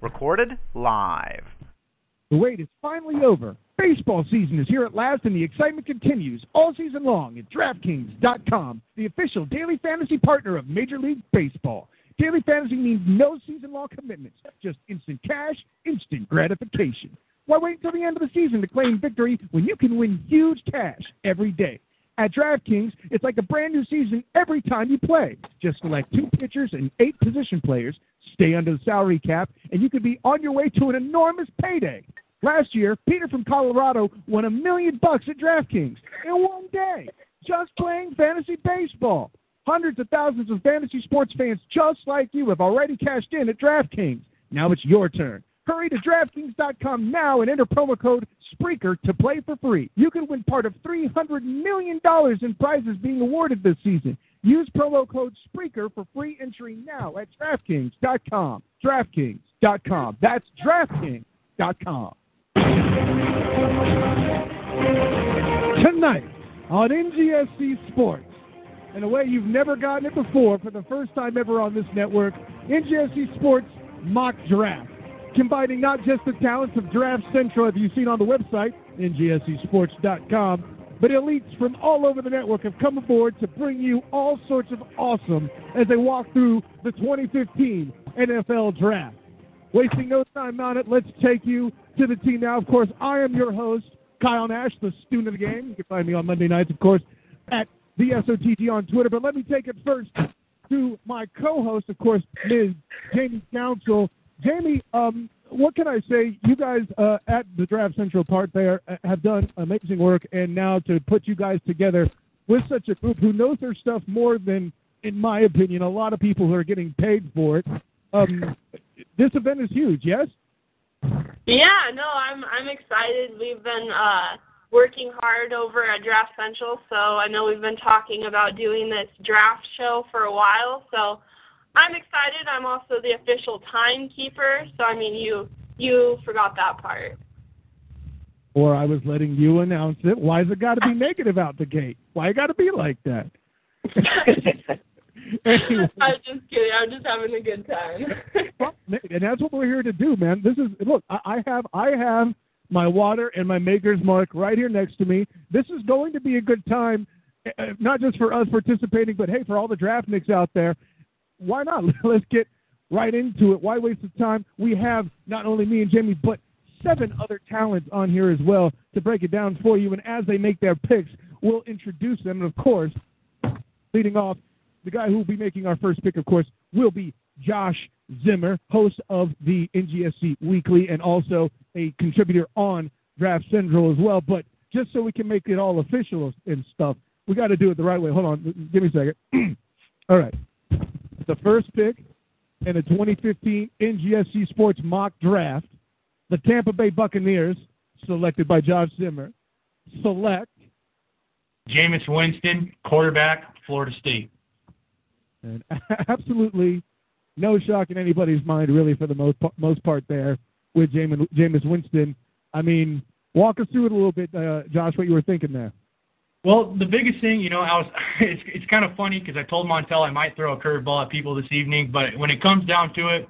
Recorded live. The wait is finally over. Baseball season is here at last, and the excitement continues all season long at DraftKings.com, the official daily fantasy partner of Major League Baseball. Daily fantasy means no season long commitments, just instant cash, instant gratification. Why wait until the end of the season to claim victory when you can win huge cash every day? At DraftKings, it's like a brand new season every time you play. Just select two pitchers and eight position players, stay under the salary cap, and you could be on your way to an enormous payday. Last year, Peter from Colorado won a million bucks at DraftKings in one day, just playing fantasy baseball. Hundreds of thousands of fantasy sports fans just like you have already cashed in at DraftKings. Now it's your turn. Hurry to DraftKings.com now and enter promo code SPREAKER to play for free. You can win part of $300 million in prizes being awarded this season. Use promo code SPREAKER for free entry now at DraftKings.com. DraftKings.com. That's DraftKings.com. Tonight on NGSC Sports, in a way you've never gotten it before for the first time ever on this network, NGSC Sports Mock Draft. Combining not just the talents of Draft Central, as you've seen on the website, ngscsports.com, but elites from all over the network have come aboard to bring you all sorts of awesome as they walk through the 2015 NFL Draft. Wasting no time on it, let's take you to the team now. Of course, I am your host, Kyle Nash, the student of the game. You can find me on Monday nights, of course, at the SOTG on Twitter. But let me take it first to my co-host, of course, Ms. Jamie Council. Jamie, um, what can I say? You guys uh, at the Draft Central part there uh, have done amazing work, and now to put you guys together with such a group who knows their stuff more than, in my opinion, a lot of people who are getting paid for it. Um, this event is huge, yes? Yeah, no, I'm I'm excited. We've been uh, working hard over at Draft Central, so I know we've been talking about doing this draft show for a while. So I'm excited. I'm also the official timekeeper, so I mean you you forgot that part. Or I was letting you announce it. Why's it got to be negative out the gate? Why it got to be like that? anyway. I'm just kidding. I'm just having a good time. and that's what we're here to do, man. This is look. I, I have I have my water and my maker's mark right here next to me. This is going to be a good time, uh, not just for us participating, but hey, for all the draft nicks out there. Why not? Let's get right into it. Why waste the time? We have not only me and Jamie, but seven other talents on here as well to break it down for you. And as they make their picks, we'll introduce them. And of course, leading off the guy who will be making our first pick, of course, will be Josh Zimmer, host of the NGSC Weekly and also a contributor on Draft Central as well. But just so we can make it all official and stuff, we got to do it the right way. Hold on, give me a second. all right. The first pick in the 2015 NGSC Sports Mock Draft, the Tampa Bay Buccaneers, selected by Josh Zimmer, select Jameis Winston, quarterback, Florida State. And absolutely no shock in anybody's mind, really, for the most most part there with Jameis, Jameis Winston. I mean, walk us through it a little bit, uh, Josh, what you were thinking there. Well, the biggest thing, you know, I was it's it's kind of funny because I told Montel I might throw a curveball at people this evening, but when it comes down to it,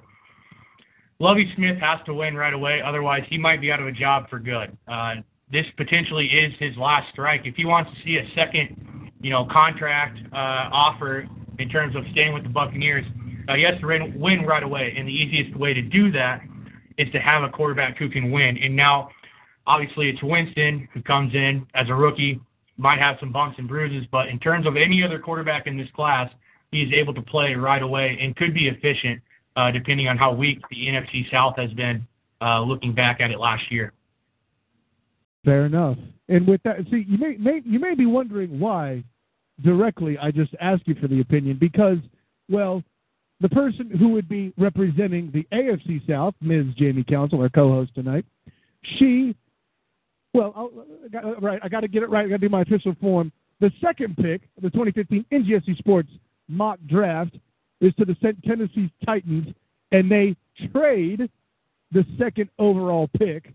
Lovie Smith has to win right away. Otherwise, he might be out of a job for good. Uh, this potentially is his last strike. If he wants to see a second, you know, contract uh, offer in terms of staying with the Buccaneers, uh, he has to win, win right away. And the easiest way to do that is to have a quarterback who can win. And now, obviously, it's Winston who comes in as a rookie, might have some bumps and bruises, but in terms of any other quarterback in this class, he's able to play right away and could be efficient, uh, depending on how weak the NFC South has been uh, looking back at it last year. Fair enough. And with that, see, you may, may you may be wondering why directly. I just ask you for the opinion because, well, the person who would be representing the AFC South, Ms. Jamie Council, our co-host tonight, she, well, I'll, uh, uh, right, I got to get it right. I got to do my official form. The second pick of the 2015 NGSC Sports mock draft is to the Tennessee Titans, and they trade the second overall pick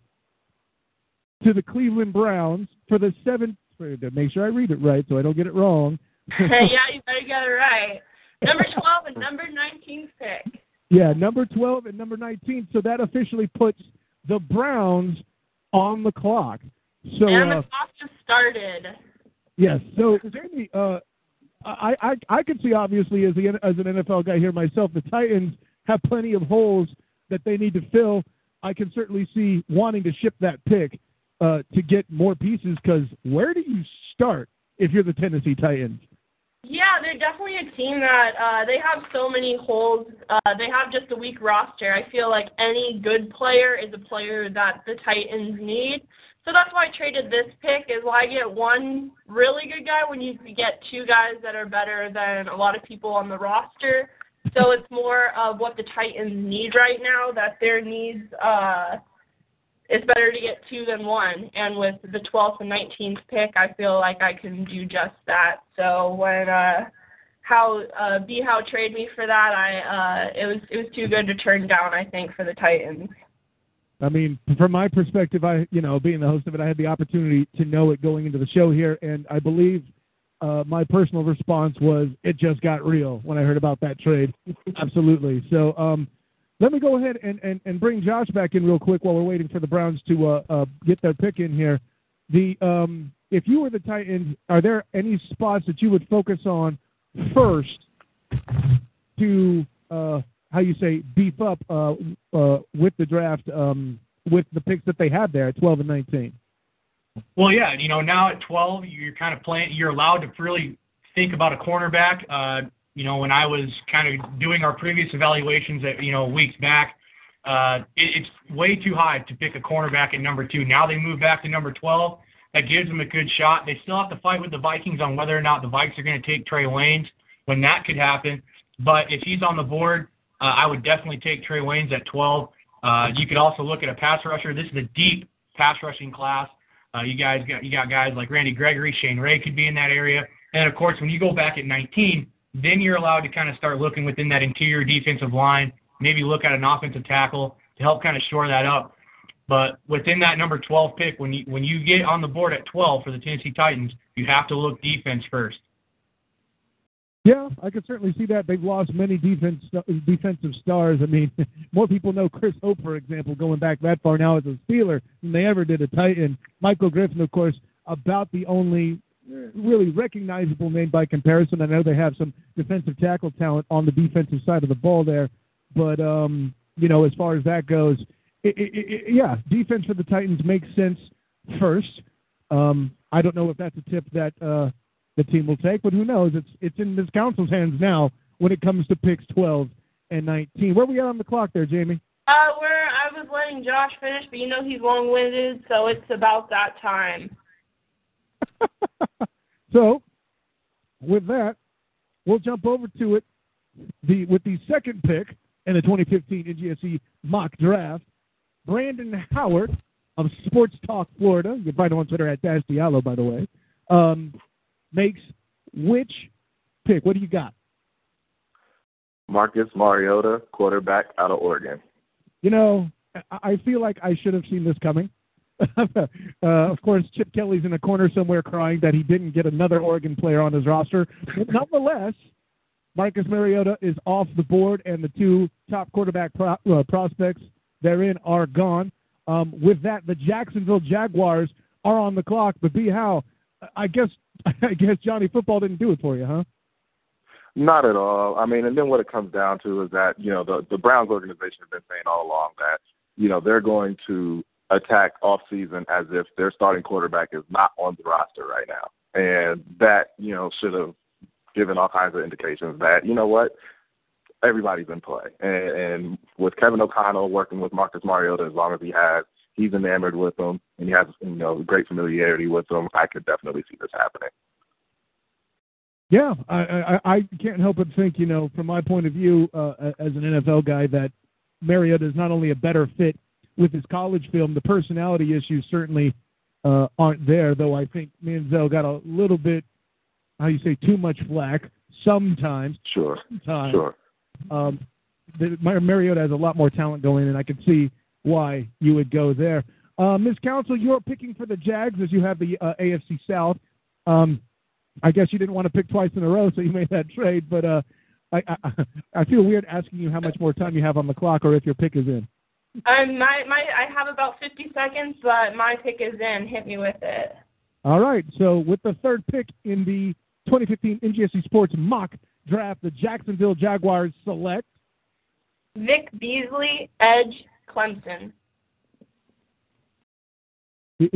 to the Cleveland Browns for the seventh. Make sure I read it right so I don't get it wrong. yeah, you better get it right. Number 12 and number 19 pick. Yeah, number 12 and number 19. So that officially puts the Browns on the clock. So and the uh, clock just started. Yes. So Jamie, uh, I, I I can see obviously as the as an NFL guy here myself, the Titans have plenty of holes that they need to fill. I can certainly see wanting to ship that pick uh, to get more pieces because where do you start if you're the Tennessee Titans? Yeah, they're definitely a team that uh, they have so many holes. Uh, they have just a weak roster. I feel like any good player is a player that the Titans need. So that's why I traded this pick. Is why I get one really good guy when you get two guys that are better than a lot of people on the roster. So it's more of what the Titans need right now. That their needs. Uh, it's better to get two than one. And with the 12th and 19th pick, I feel like I can do just that. So when uh, how uh, B how trade me for that, I uh, it was it was too good to turn down. I think for the Titans. I mean, from my perspective, I you know being the host of it, I had the opportunity to know it going into the show here, and I believe uh, my personal response was it just got real when I heard about that trade. Absolutely. So um, let me go ahead and, and, and bring Josh back in real quick while we're waiting for the Browns to uh, uh, get their pick in here. The um, if you were the Titans, are there any spots that you would focus on first to uh, how you say beef up uh, uh, with the draft um, with the picks that they had there at 12 and 19? Well, yeah, you know now at 12, you're kind of playing. You're allowed to really think about a cornerback. Uh, you know, when I was kind of doing our previous evaluations at, you know, weeks back, uh, it, it's way too high to pick a cornerback at number two. Now they move back to number 12. That gives them a good shot. They still have to fight with the Vikings on whether or not the Vikes are going to take Trae Waynes when that could happen. But if he's on the board, uh, I would definitely take Trae Waynes at 12. Uh, you could also look at a pass rusher. This is a deep pass rushing class. Uh, you guys got you got guys like Randy Gregory, Shane Ray could be in that area, and of course when you go back at 19, then you're allowed to kind of start looking within that interior defensive line, maybe look at an offensive tackle to help kind of shore that up. But within that number 12 pick, when you when you get on the board at 12 for the Tennessee Titans, you have to look defense first. Yeah, I can certainly see that. They've lost many defense defensive stars. I mean, more people know Chris Hope, for example, going back that far now as a Steeler than they ever did a Titan. Michael Griffin, of course, about the only really recognizable name by comparison. I know they have some defensive tackle talent on the defensive side of the ball there, but um, you know, as far as that goes, it, it, it, yeah, defense for the Titans makes sense first. Um, I don't know if that's a tip that uh, the team will take, but who knows? It's it's in this council's hands now when it comes to picks 12 and 19. Where are we at on the clock there, Jamie? Uh, where I was letting Josh finish, but you know he's long-winded, so it's about that time. so, with that, we'll jump over to it. The with the second pick in the 2015 NGSC mock draft, Brandon Howard of Sports Talk Florida. You can find him on Twitter at Dash Diallo, by the way. Um, makes which pick? What do you got? Marcus Mariota, quarterback out of Oregon. You know, I feel like I should have seen this coming. uh, of course, Chip Kelly's in a corner somewhere crying that he didn't get another Oregon player on his roster. But nonetheless, Marcus Mariota is off the board, and the two top quarterback pro- uh, prospects therein are gone. Um, with that, the Jacksonville Jaguars are on the clock. But B, how? I guess I guess Johnny Football didn't do it for you, huh? Not at all. I mean, and then what it comes down to is that you know the the Browns organization has been saying all along that you know they're going to attack off season as if their starting quarterback is not on the roster right now. And that, you know, should have given all kinds of indications that, you know what, everybody's in play. And, and with Kevin O'Connell working with Marcus Mariota as long as he has, he's enamored with him and he has, you know, great familiarity with him. I could definitely see this happening. Yeah, I, I I can't help but think, you know, from my point of view uh, as an NFL guy, that Mariota is not only a better fit with his college film, the personality issues certainly uh, aren't there. Though I think Manziel got a little bit, how you say, too much flack sometimes. Sure. Sometimes. Sure. Um, the, Mariota has a lot more talent going, in and I can see why you would go there. Uh, Ms. Council, you're picking for the Jags as you have the uh, AFC South. Um, I guess you didn't want to pick twice in a row, so you made that trade. But uh, I, I, I feel weird asking you how much more time you have on the clock, or if your pick is in. Um, my my I have about 50 seconds, but my pick is in. Hit me with it. All right. So with the third pick in the 2015 NGSC Sports mock draft, the Jacksonville Jaguars select Vic Beasley, edge, Clemson.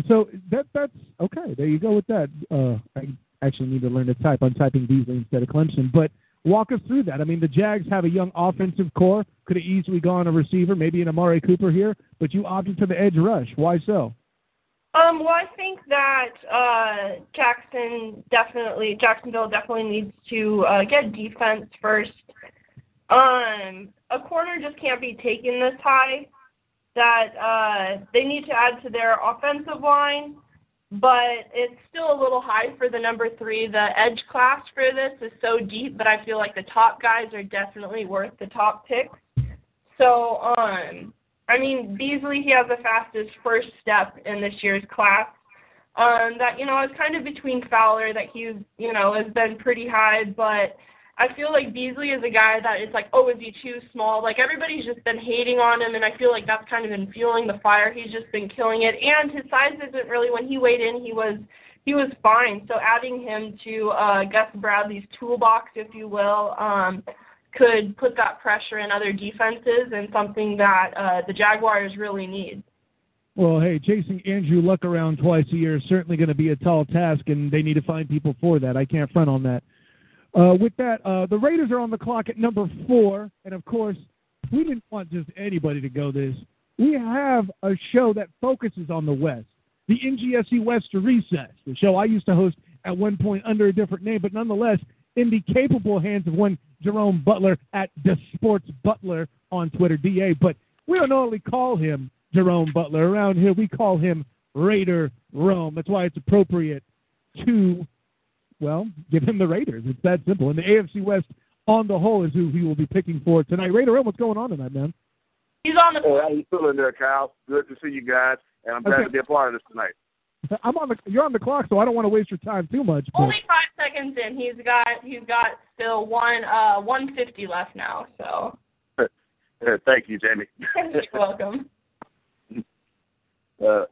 So that that's okay. There you go with that. Uh, I actually need to learn to type. I'm typing Beasley instead of Clemson. But walk us through that. I mean, the Jags have a young offensive core. Could have easily gone a receiver, maybe an Amari Cooper here, but you opted for the edge rush. Why so? Um, well, I think that uh, Jackson definitely, Jacksonville definitely needs to uh, get defense first. Um, a corner just can't be taken this high. That uh, they need to add to their offensive line, but it's still a little high for the number three. The edge class for this is so deep, but I feel like the top guys are definitely worth the top picks. So, um, I mean, Beasley, he has the fastest first step in this year's class. Um, that you know is kind of between Fowler, that he's you know has been pretty high, but I feel like Beasley is a guy that it's like, oh, is he too small? Like everybody's just been hating on him, and I feel like that's kind of been fueling the fire. He's just been killing it, and his size isn't really. When he weighed in, he was he was fine. So adding him to uh, Gus Bradley's toolbox, if you will, um, could put that pressure in other defenses, and something that uh, the Jaguars really need. Well, hey, chasing Andrew Luck around twice a year is certainly going to be a tall task, and they need to find people for that. I can't front on that. Uh, with that, uh, the Raiders are on the clock at number four, and of course, we didn't want just anybody to go this. We have a show that focuses on the West, the NGSC West Recess, the show I used to host at one point under a different name, but nonetheless in the capable hands of one Jerome Butler at the Sports Butler on Twitter, DA. But we don't only call him Jerome Butler around here; we call him Raider Rome. That's why it's appropriate to well, give him the Raiders. It's that simple. And the AFC West on the whole is who he will be picking for tonight. Raider, what's going on tonight, man? He's on the. Hey, how you feeling there, Kyle? Good to see you guys, and I'm glad to be a part of this tonight. I'm on the. You're on the clock, so I don't want to waste your time too much. But, Only five seconds in. He's got he's got still one uh 150 left now. So thank you, Jamie. you're welcome. Uh,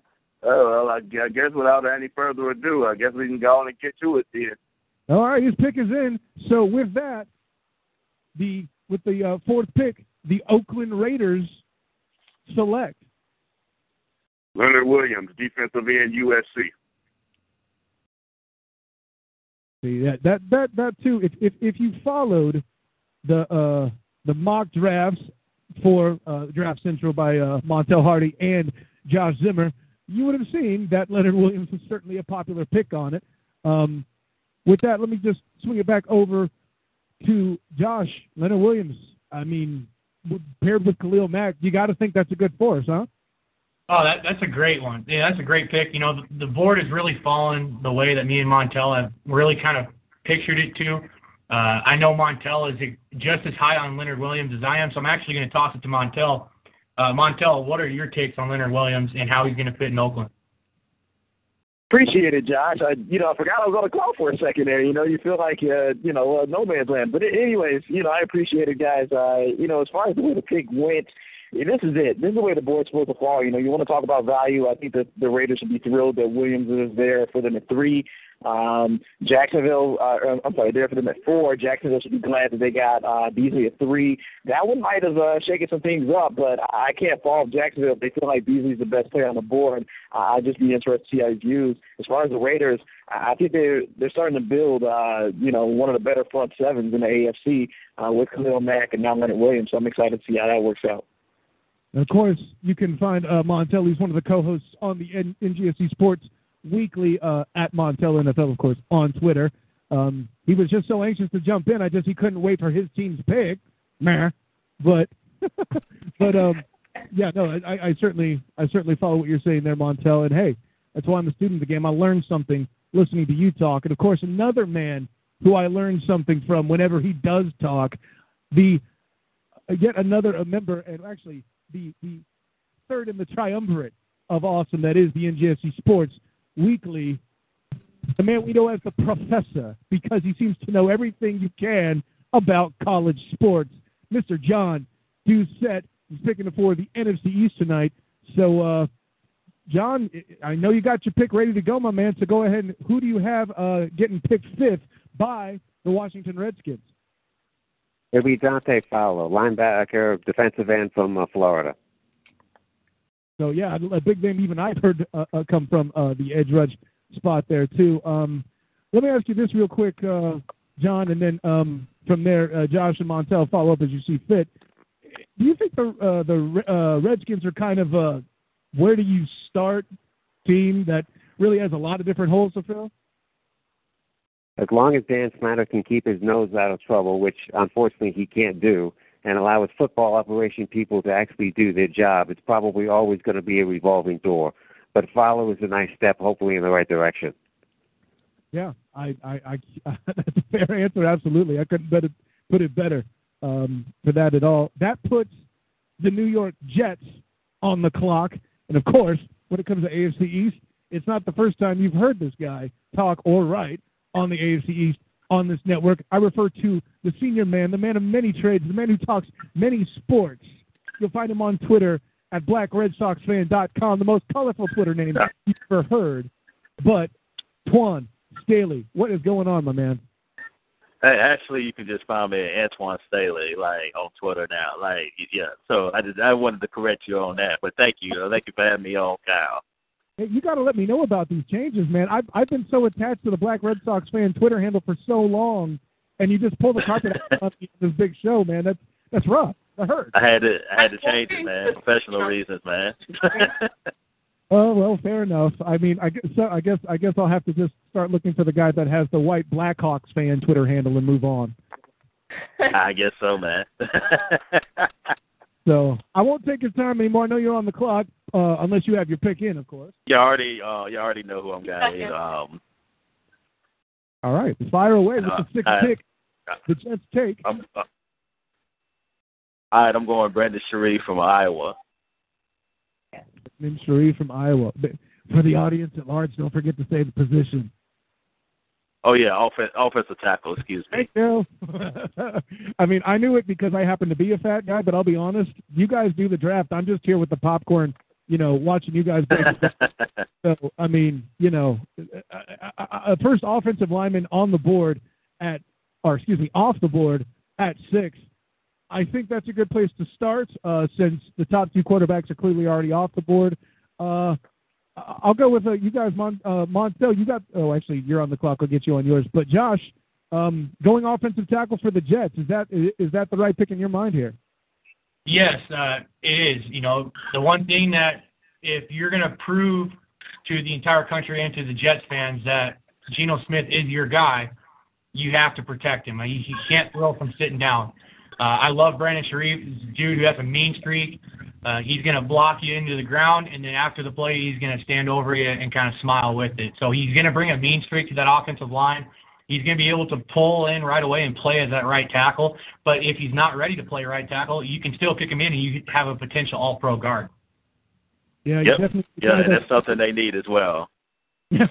oh well, I I guess without any further ado, I guess we can go on and get to it then. all right, his pick is in. So with that, the with the uh, fourth pick, the Oakland Raiders select. Leonard Williams, defensive end, USC. See that that that that too. If if if you followed the uh the mock drafts for uh, Draft Central by uh, Montel Hardy and Josh Zimmer, you would have seen that Leonard Williams was certainly a popular pick on it. Um, with that, let me just swing it back over to Josh Leonard Williams. I mean, paired with Khalil Mack, you got to think that's a good force, huh? Oh, that that's a great one. Yeah, that's a great pick. You know, the, the board has really fallen the way that me and Montel have really kind of pictured it to. Uh, I know Montel is just as high on Leonard Williams as I am, so I'm actually going to toss it to Montel. Uh, Montel, what are your takes on Leonard Williams and how he's going to fit in Oakland? Appreciate it, Josh. I, you know, I forgot I was on the call for a second there. You know, you feel like, uh, you know, uh, no man's land. But anyways, you know, I appreciate it, guys. Uh, you know, as far as the way the pick went, this is it. This is the way the board's supposed to fall. You know, you want to talk about value. I think that the Raiders should be thrilled that Williams is there for them at three. Um, Jacksonville, uh, I'm sorry, there for them at four. Jacksonville should be glad that they got uh, Beasley at three. That one might have uh, shaken some things up, but I can't fault Jacksonville if they feel like Beasley's the best player on the board. Uh, I'd just be interested to see how he's used. As far as the Raiders, I I think they're they're starting to build, uh, you know, one of the better front sevens in the AFC uh, with Khalil Mack and now Leonard Williams. So I'm excited to see how that works out. And of course, you can find uh, Montel. He's one of the co-hosts on the N- NGSC Sports Weekly uh, at Montel NFL, of course, on Twitter. Um, he was just so anxious to jump in. I just he couldn't wait for his team's pick. Meh. But but um, yeah, no, I, I certainly I certainly follow what you're saying there, Montel. And hey, that's why I'm a student of the game. I learned something listening to you talk. And of course, another man who I learned something from whenever he does talk, the uh, yet another a member, and actually the the third in the triumvirate of awesome that is the NGSC Sports Weekly. The man we know as the professor because he seems to know everything you can about college sports. Mr. John Doucette is picking the for the NFC East tonight. So, uh, John, I know you got your pick ready to go, my man. So go ahead and who do you have uh, getting picked fifth by the Washington Redskins? It'll be Dante Fowler, linebacker, defensive end from uh, Florida. So yeah, a big name even I've heard uh, uh, come from uh, the edge rush spot there too. Um, let me ask you this real quick, uh, John, and then um, from there, uh, Josh and Montel follow up as you see fit. Do you think the uh, the Redskins are kind of a where do you start team that really has a lot of different holes to fill? As long as Dan Snyder can keep his nose out of trouble, which unfortunately he can't do, and allow his football operation people to actually do their job, it's probably always going to be a revolving door. But Fowler is a nice step, hopefully in the right direction. Yeah, I, I, I that's a fair answer. Absolutely, I couldn't better, put it better um, for that at all. That puts the New York Jets on the clock, and of course, when it comes to AFC East, it's not the first time you've heard this guy talk or write on the AFC East on this network. I refer to the senior man, the man of many trades, the man who talks many sports. You'll find him on Twitter at blackredsoxfan.com, the most colorful Twitter name you've ever heard. But Twan Staley, what is going on, my man? Hey, actually, you can just find me at Antoine Staley, like on Twitter now. Like, yeah. So I just I wanted to correct you on that, but thank you, thank you for having me on, Kyle. Hey, you got to let me know about these changes, man. I've I've been so attached to the Black Red Sox fan Twitter handle for so long, and you just pull the carpet out of this big show, man. That's that's rough. That hurts. I had to I had to change it, man. Professional reasons, man. Oh well, fair enough. I mean, I guess, so I guess I guess I'll have to just start looking for the guy that has the white Blackhawks fan Twitter handle and move on. I guess so, man. so I won't take your time anymore. I know you're on the clock, uh, unless you have your pick in, of course. You already uh, you already know who I'm going. Um, All right, fire away with uh, the sixth I- pick. The Jets take. I'm, uh, all right, I'm going Brandon Scherff from Iowa. Min Scherff from Iowa. For the audience at large, don't forget to say the position. Oh yeah, offen- offensive tackle. Excuse me. Thank you. I mean, I knew it because I happen to be a fat guy, but I'll be honest. You guys do the draft. I'm just here with the popcorn, you know, watching you guys. So, I mean, you know, a, a, a first offensive lineman on the board at, or excuse me, off the board at six. I think that's a good place to start uh, since the top two quarterbacks are clearly already off the board. Uh, I'll go with uh, you guys, Mon- uh, Montel. You got. Oh, actually, you're on the clock. I'll get you on yours. But Josh, um, going offensive tackle for the Jets is that is that the right pick in your mind here? Yes, uh, it is. You know, the one thing that if you're going to prove to the entire country and to the Jets fans that Geno Smith is your guy, you have to protect him. He, he can't throw from sitting down. Uh, I love Brandon Scherff. A dude who has a mean streak. Uh, he's going to block you into the ground, and then after the play, he's going to stand over you and kind of smile with it. So he's going to bring a mean streak to that offensive line. He's going to be able to pull in right away and play as that right tackle. But if he's not ready to play right tackle, you can still pick him in, and you have a potential All-Pro guard. Yeah, Yep. definitely. Yeah, and that's something they need as well. Yeah.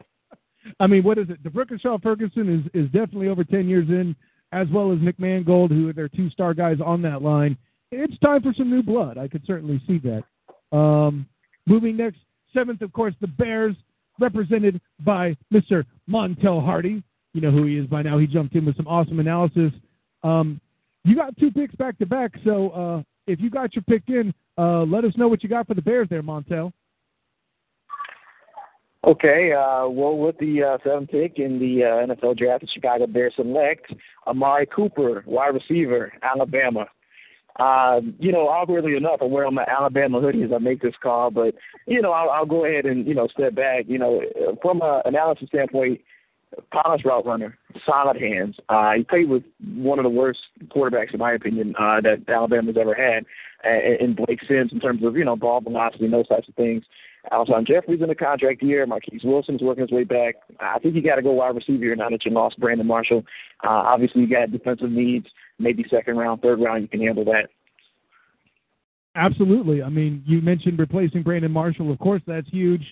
I mean, what is it? D'Brickashaw Ferguson is is definitely over ten years in, as well as Nick Mangold, who are their two star guys on that line. It's time for some new blood. I could certainly see that. Um, moving next, seventh, of course, the Bears, represented by Mr. Montel Hardy. You know who he is by now. He jumped in with some awesome analysis. Um, you got two picks back to back, so uh, if you got your pick in, uh, let us know what you got for the Bears there, Montel. Okay, uh, well, with the uh, seventh pick in the uh, NFL draft, the Chicago Bears select Amari Cooper, wide receiver, Alabama. Uh, you know, awkwardly enough, I'm wearing my Alabama hoodie as I make this call, but you know, I'll, I'll go ahead and you know step back. You know, from an analysis standpoint, polished route runner, solid hands. Uh, he played with one of the worst quarterbacks, in my opinion, uh, that Alabama's ever had, uh, in Blake Sims in terms of you know ball velocity and those types of things. Alshon Jeffery's in a contract year. Marquess Wilson's working his way back. I think you got to go wide receiver now that you lost Brandon Marshall. Uh, obviously, you got defensive needs. Maybe second round, third round, you can handle that. Absolutely. I mean, you mentioned replacing Brandon Marshall. Of course, that's huge.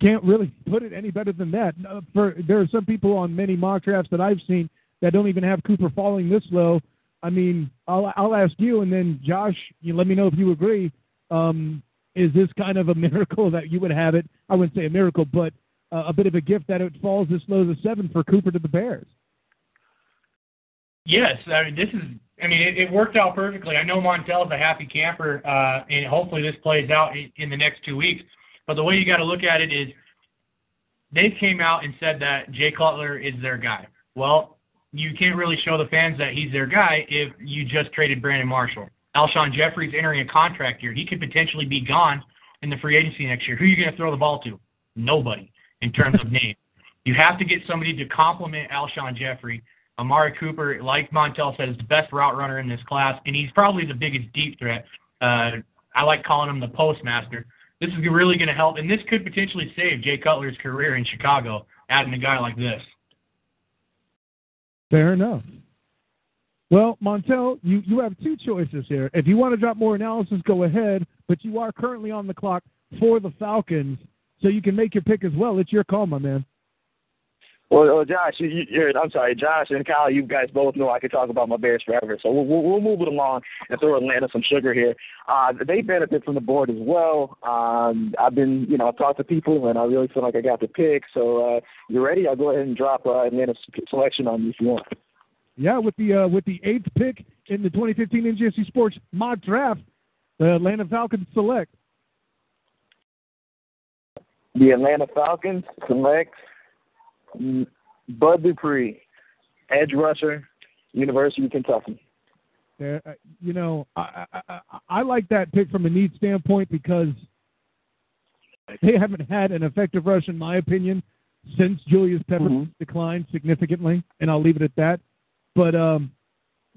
Can't really put it any better than that. For there are some people on many mock drafts that I've seen that don't even have Cooper falling this low. I mean, I'll I'll ask you, and then Josh, you let me know if you agree. Um, is this kind of a miracle that you would have it? I wouldn't say a miracle, but uh, a bit of a gift that it falls this low as a seven for Cooper to the Bears. Yes, I mean this is. I mean it, it worked out perfectly. I know Montel's a happy camper, uh, and hopefully this plays out in, in the next two weeks. But the way you got to look at it is, they came out and said that Jay Cutler is their guy. Well, you can't really show the fans that he's their guy if you just traded Brandon Marshall. Alshon Jeffery's entering a contract year. He could potentially be gone in the free agency next year. Who are you going to throw the ball to? Nobody in terms of name. You have to get somebody to complement Alshon Jeffery. Amari Cooper, like Montel said, is the best route runner in this class, and he's probably the biggest deep threat. Uh, I like calling him the postmaster. This is really going to help, and this could potentially save Jay Cutler's career in Chicago, adding a guy like this. Fair enough. Well, Montel, you, you have two choices here. If you want to drop more analysis, go ahead, but you are currently on the clock for the Falcons, so you can make your pick as well. It's your call, my man. Well, well Josh, you, you, I'm sorry, Josh and Kyle, you guys both know I could talk about my Bears forever, so we'll, we'll, we'll move it along and throw Atlanta some sugar here. Uh, they benefit from the board as well. Um, I've been, you know, I've talked to people, and I really feel like I got the pick. So uh, you ready? I'll go ahead and drop uh, Atlanta's selection on you if you want. Yeah, with the uh, with the eighth pick in the 2015 NGSC Sports mock draft, the Atlanta Falcons select. The Atlanta Falcons select Bud Dupree, edge rusher, University of Kentucky. Uh, you know, I, I, I like that pick from a need standpoint because they haven't had an effective rush, in my opinion, since Julius Peppers mm-hmm. declined significantly, and I'll leave it at that. But um,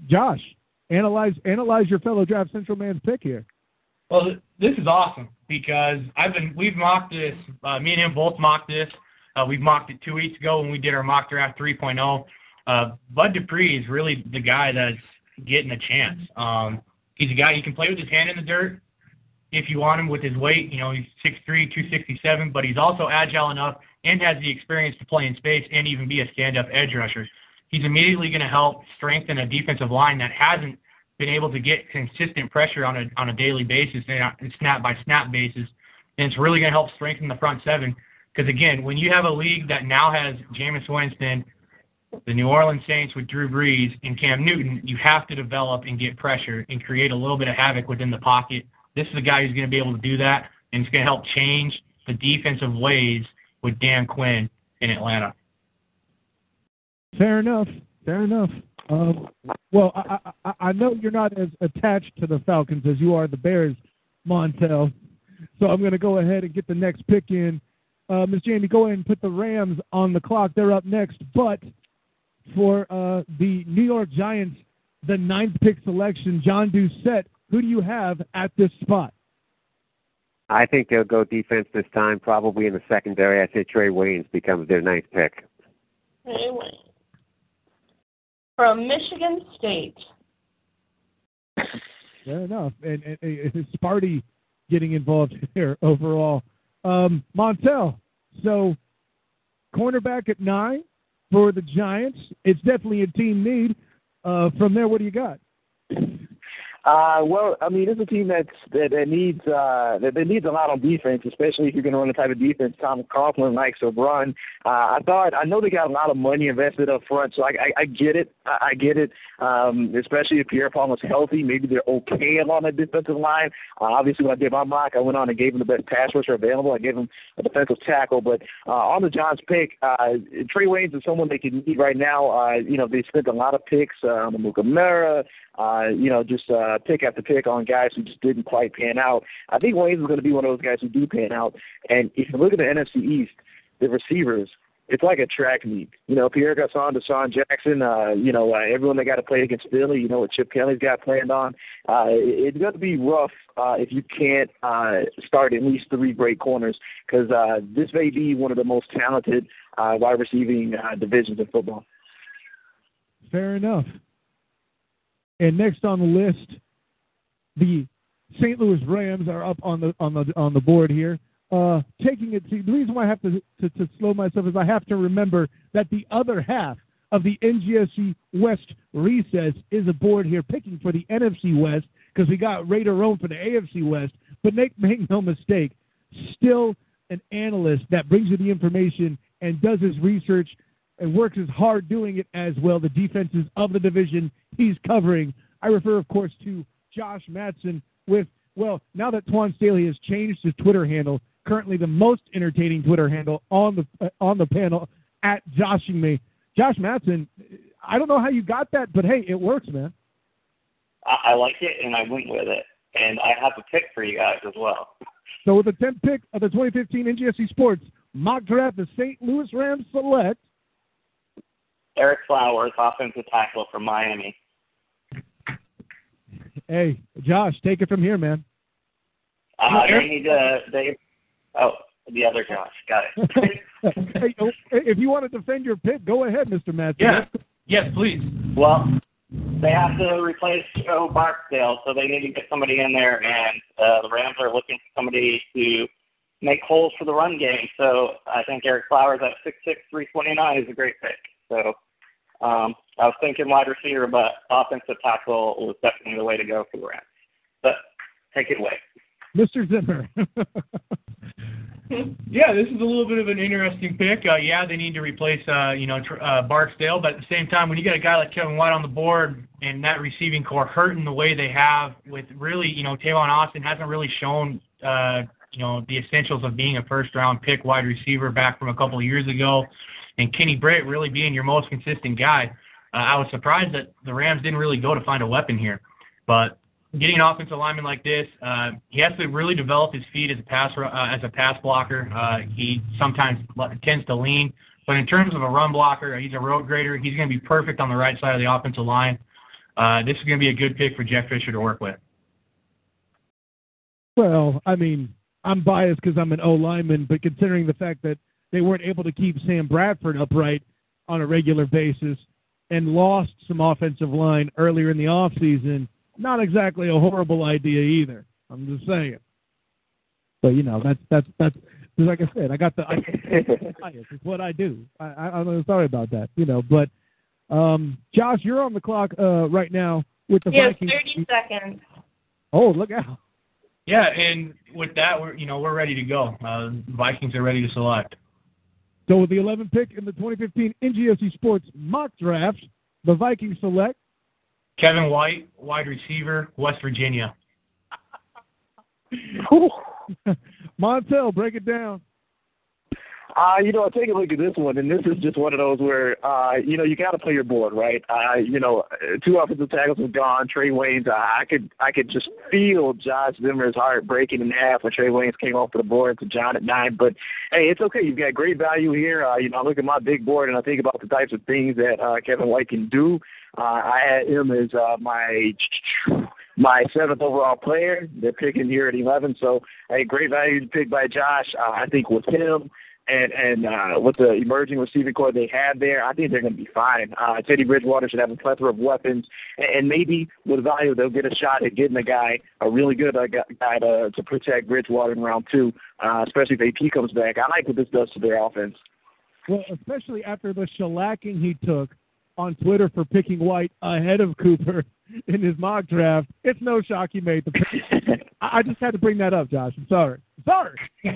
Josh, analyze analyze your fellow draft central man's pick here. Well, this is awesome because I've been we've mocked this. Uh, me and him both mocked this. Uh, we mocked it two weeks ago when we did our mock draft 3.0. Uh, Bud Dupree is really the guy that's getting a chance. Um, he's a guy he can play with his hand in the dirt if you want him with his weight. You know, he's 6'3", 267, but he's also agile enough and has the experience to play in space and even be a stand-up edge rusher he's immediately going to help strengthen a defensive line that hasn't been able to get consistent pressure on a on a daily basis eh, and snap by snap basis. And it's really going to help strengthen the front seven. Because again, when you have a league that now has Jameis Winston, the New Orleans Saints with Drew Brees and Cam Newton, you have to develop and get pressure and create a little bit of havoc within the pocket. This is a guy who's going to be able to do that, and it's going to help change the defensive ways with Dan Quinn in Atlanta. Fair enough. Fair enough. Um, well, I, I, I know you're not as attached to the Falcons as you are the Bears, Montel. So I'm going to go ahead and get the next pick in. Uh, Ms. Jamie, go ahead and put the Rams on the clock. They're up next. But for uh, the New York Giants, the ninth pick selection, John Doucette, who do you have at this spot? I think they'll go defense this time, probably in the secondary. I say Trae Waynes becomes their ninth pick. Trae Waynes from Michigan State. Fair enough. And, and, and Sparty getting involved here overall. Um, Montel, so cornerback at nine for the Giants. It's definitely a team need. Uh, from there, what do you got? Uh, well, I mean, it's a team that's that, that needs uh, that, that needs a lot on defense, especially if you're going to run the type of defense Tom Coughlin likes to run. Uh, I thought I know they got a lot of money invested up front, so I, I, I get it. I, I get it. Um, especially if Pierre Palmer's healthy, maybe they're okay along the defensive line. Uh, obviously, when I did my mock, I went on and gave him the best pass rusher available. I gave him a defensive tackle, but uh, on the Johns pick, uh, Trae Waynes is someone they can need right now. Uh, you know, they spent a lot of picks uh, on the Mukamara, uh, you know, just uh, pick after pick on guys who just didn't quite pan out. I think Waynes is going to be one of those guys who do pan out. And if you look at the NFC East, the receivers, it's like a track meet. You know, Pierre Garcon, DeSean Jackson, uh, you know, uh, everyone that got to play against Philly, you know what Chip Kelly's got planned on. Uh, it, it's going to be rough uh, if you can't uh, start at least three great corners because uh, this may be one of the most talented uh, wide receiving uh, divisions in football. Fair enough. And next on the list, the St. Louis Rams are up on the on the on the board here uh, taking it. The reason why I have to, to, to slow myself is I have to remember that the other half of the NGSC West recess is aboard here, picking for the NFC West because we got Raider Rome for the AFC West. But make make no mistake, still an analyst that brings you the information and does his research and works as hard doing it as well. The defenses of the division he's covering. I refer, of course, to Josh Matson with well, now that Twan Staley has changed his Twitter handle, currently the most entertaining Twitter handle on the uh, on the panel at Joshing me. Josh Matson, I don't know how you got that, but hey, it works, man. I, I like it, and I went with it, and I have a pick for you guys as well. So with the 10th pick of the 2015 NGSC Sports mock draft, the St. Louis Rams select Ereck Flowers, offensive tackle from Miami. Hey, Josh, take it from here, man. Uh, they need to. They Oh, the other Josh. Got it. hey, if you want to defend your pick, go ahead, Mr. Matthews. Yeah. Yes, please. Well, they have to replace Joe Barksdale, so they need to get somebody in there, and uh, the Rams are looking for somebody to make holes for the run game. So I think Ereck Flowers at six six three twenty nine is a great pick. So um, I was thinking wide receiver, but offensive tackle was definitely the way to go for the Rams. But take it away. Mr. Zimmer. yeah, this is a little bit of an interesting pick. Uh, yeah, they need to replace, uh, you know, uh, Barksdale, but at the same time, when you got a guy like Kevin White on the board and that receiving corps hurting the way they have, with really, you know, Tavon Austin hasn't really shown, uh, you know, the essentials of being a first-round pick wide receiver back from a couple of years ago, and Kenny Britt really being your most consistent guy. Uh, I was surprised that the Rams didn't really go to find a weapon here, but getting an offensive lineman like this, uh, he has to really develop his feet as a pass uh, as a pass blocker. Uh, he sometimes tends to lean, but in terms of a run blocker, he's a road grader. He's going to be perfect on the right side of the offensive line. Uh, this is going to be a good pick for Jeff Fisher to work with. Well, I mean, I'm biased because I'm an O lineman, but considering the fact that they weren't able to keep Sam Bradford upright on a regular basis and lost some offensive line earlier in the offseason, not exactly a horrible idea either. I'm just saying. But you know, that's that's that's like I said, I got the I, it's what I do. I, I, I'm sorry about that. You know, but um, Josh, you're on the clock uh, right now with the yes, Vikings. thirty seconds. Oh, look out! Yeah, and with that, we're you know we're ready to go. Uh, Vikings are ready to select. So with the 11th pick in the 2015 NGSC Sports mock draft, the Vikings select Kevin White, wide receiver, West Virginia. Montel, break it down. Uh, you know, take a look at this one, and this is just one of those where, uh, you know, you got to play your board, right? Uh, you know, two offensive tackles are gone. Trae Waynes, uh, I could, I could just feel Josh Zimmer's heart breaking in half when Trae Waynes came off the board to John at nine. But hey, it's okay. You've got great value here. Uh, you know, I look at my big board and I think about the types of things that uh, Kevin White can do. Uh, I had him as uh, my my seventh overall player. They're picking here at 11, so a great value pick by Josh. Uh, I think with him and and uh, with the emerging receiving corps they have there, I think they're going to be fine. Uh, Teddy Bridgewater should have a plethora of weapons, and, and maybe with value they'll get a shot at getting a guy, a really good uh, guy to to protect Bridgewater in round two, uh, especially if AP comes back. I like what this does to their offense. Well, especially after the shellacking he took on Twitter for picking White ahead of Cooper in his mock draft. It's no shock he made the pick. I just had to bring that up, Josh. I'm sorry. sorry.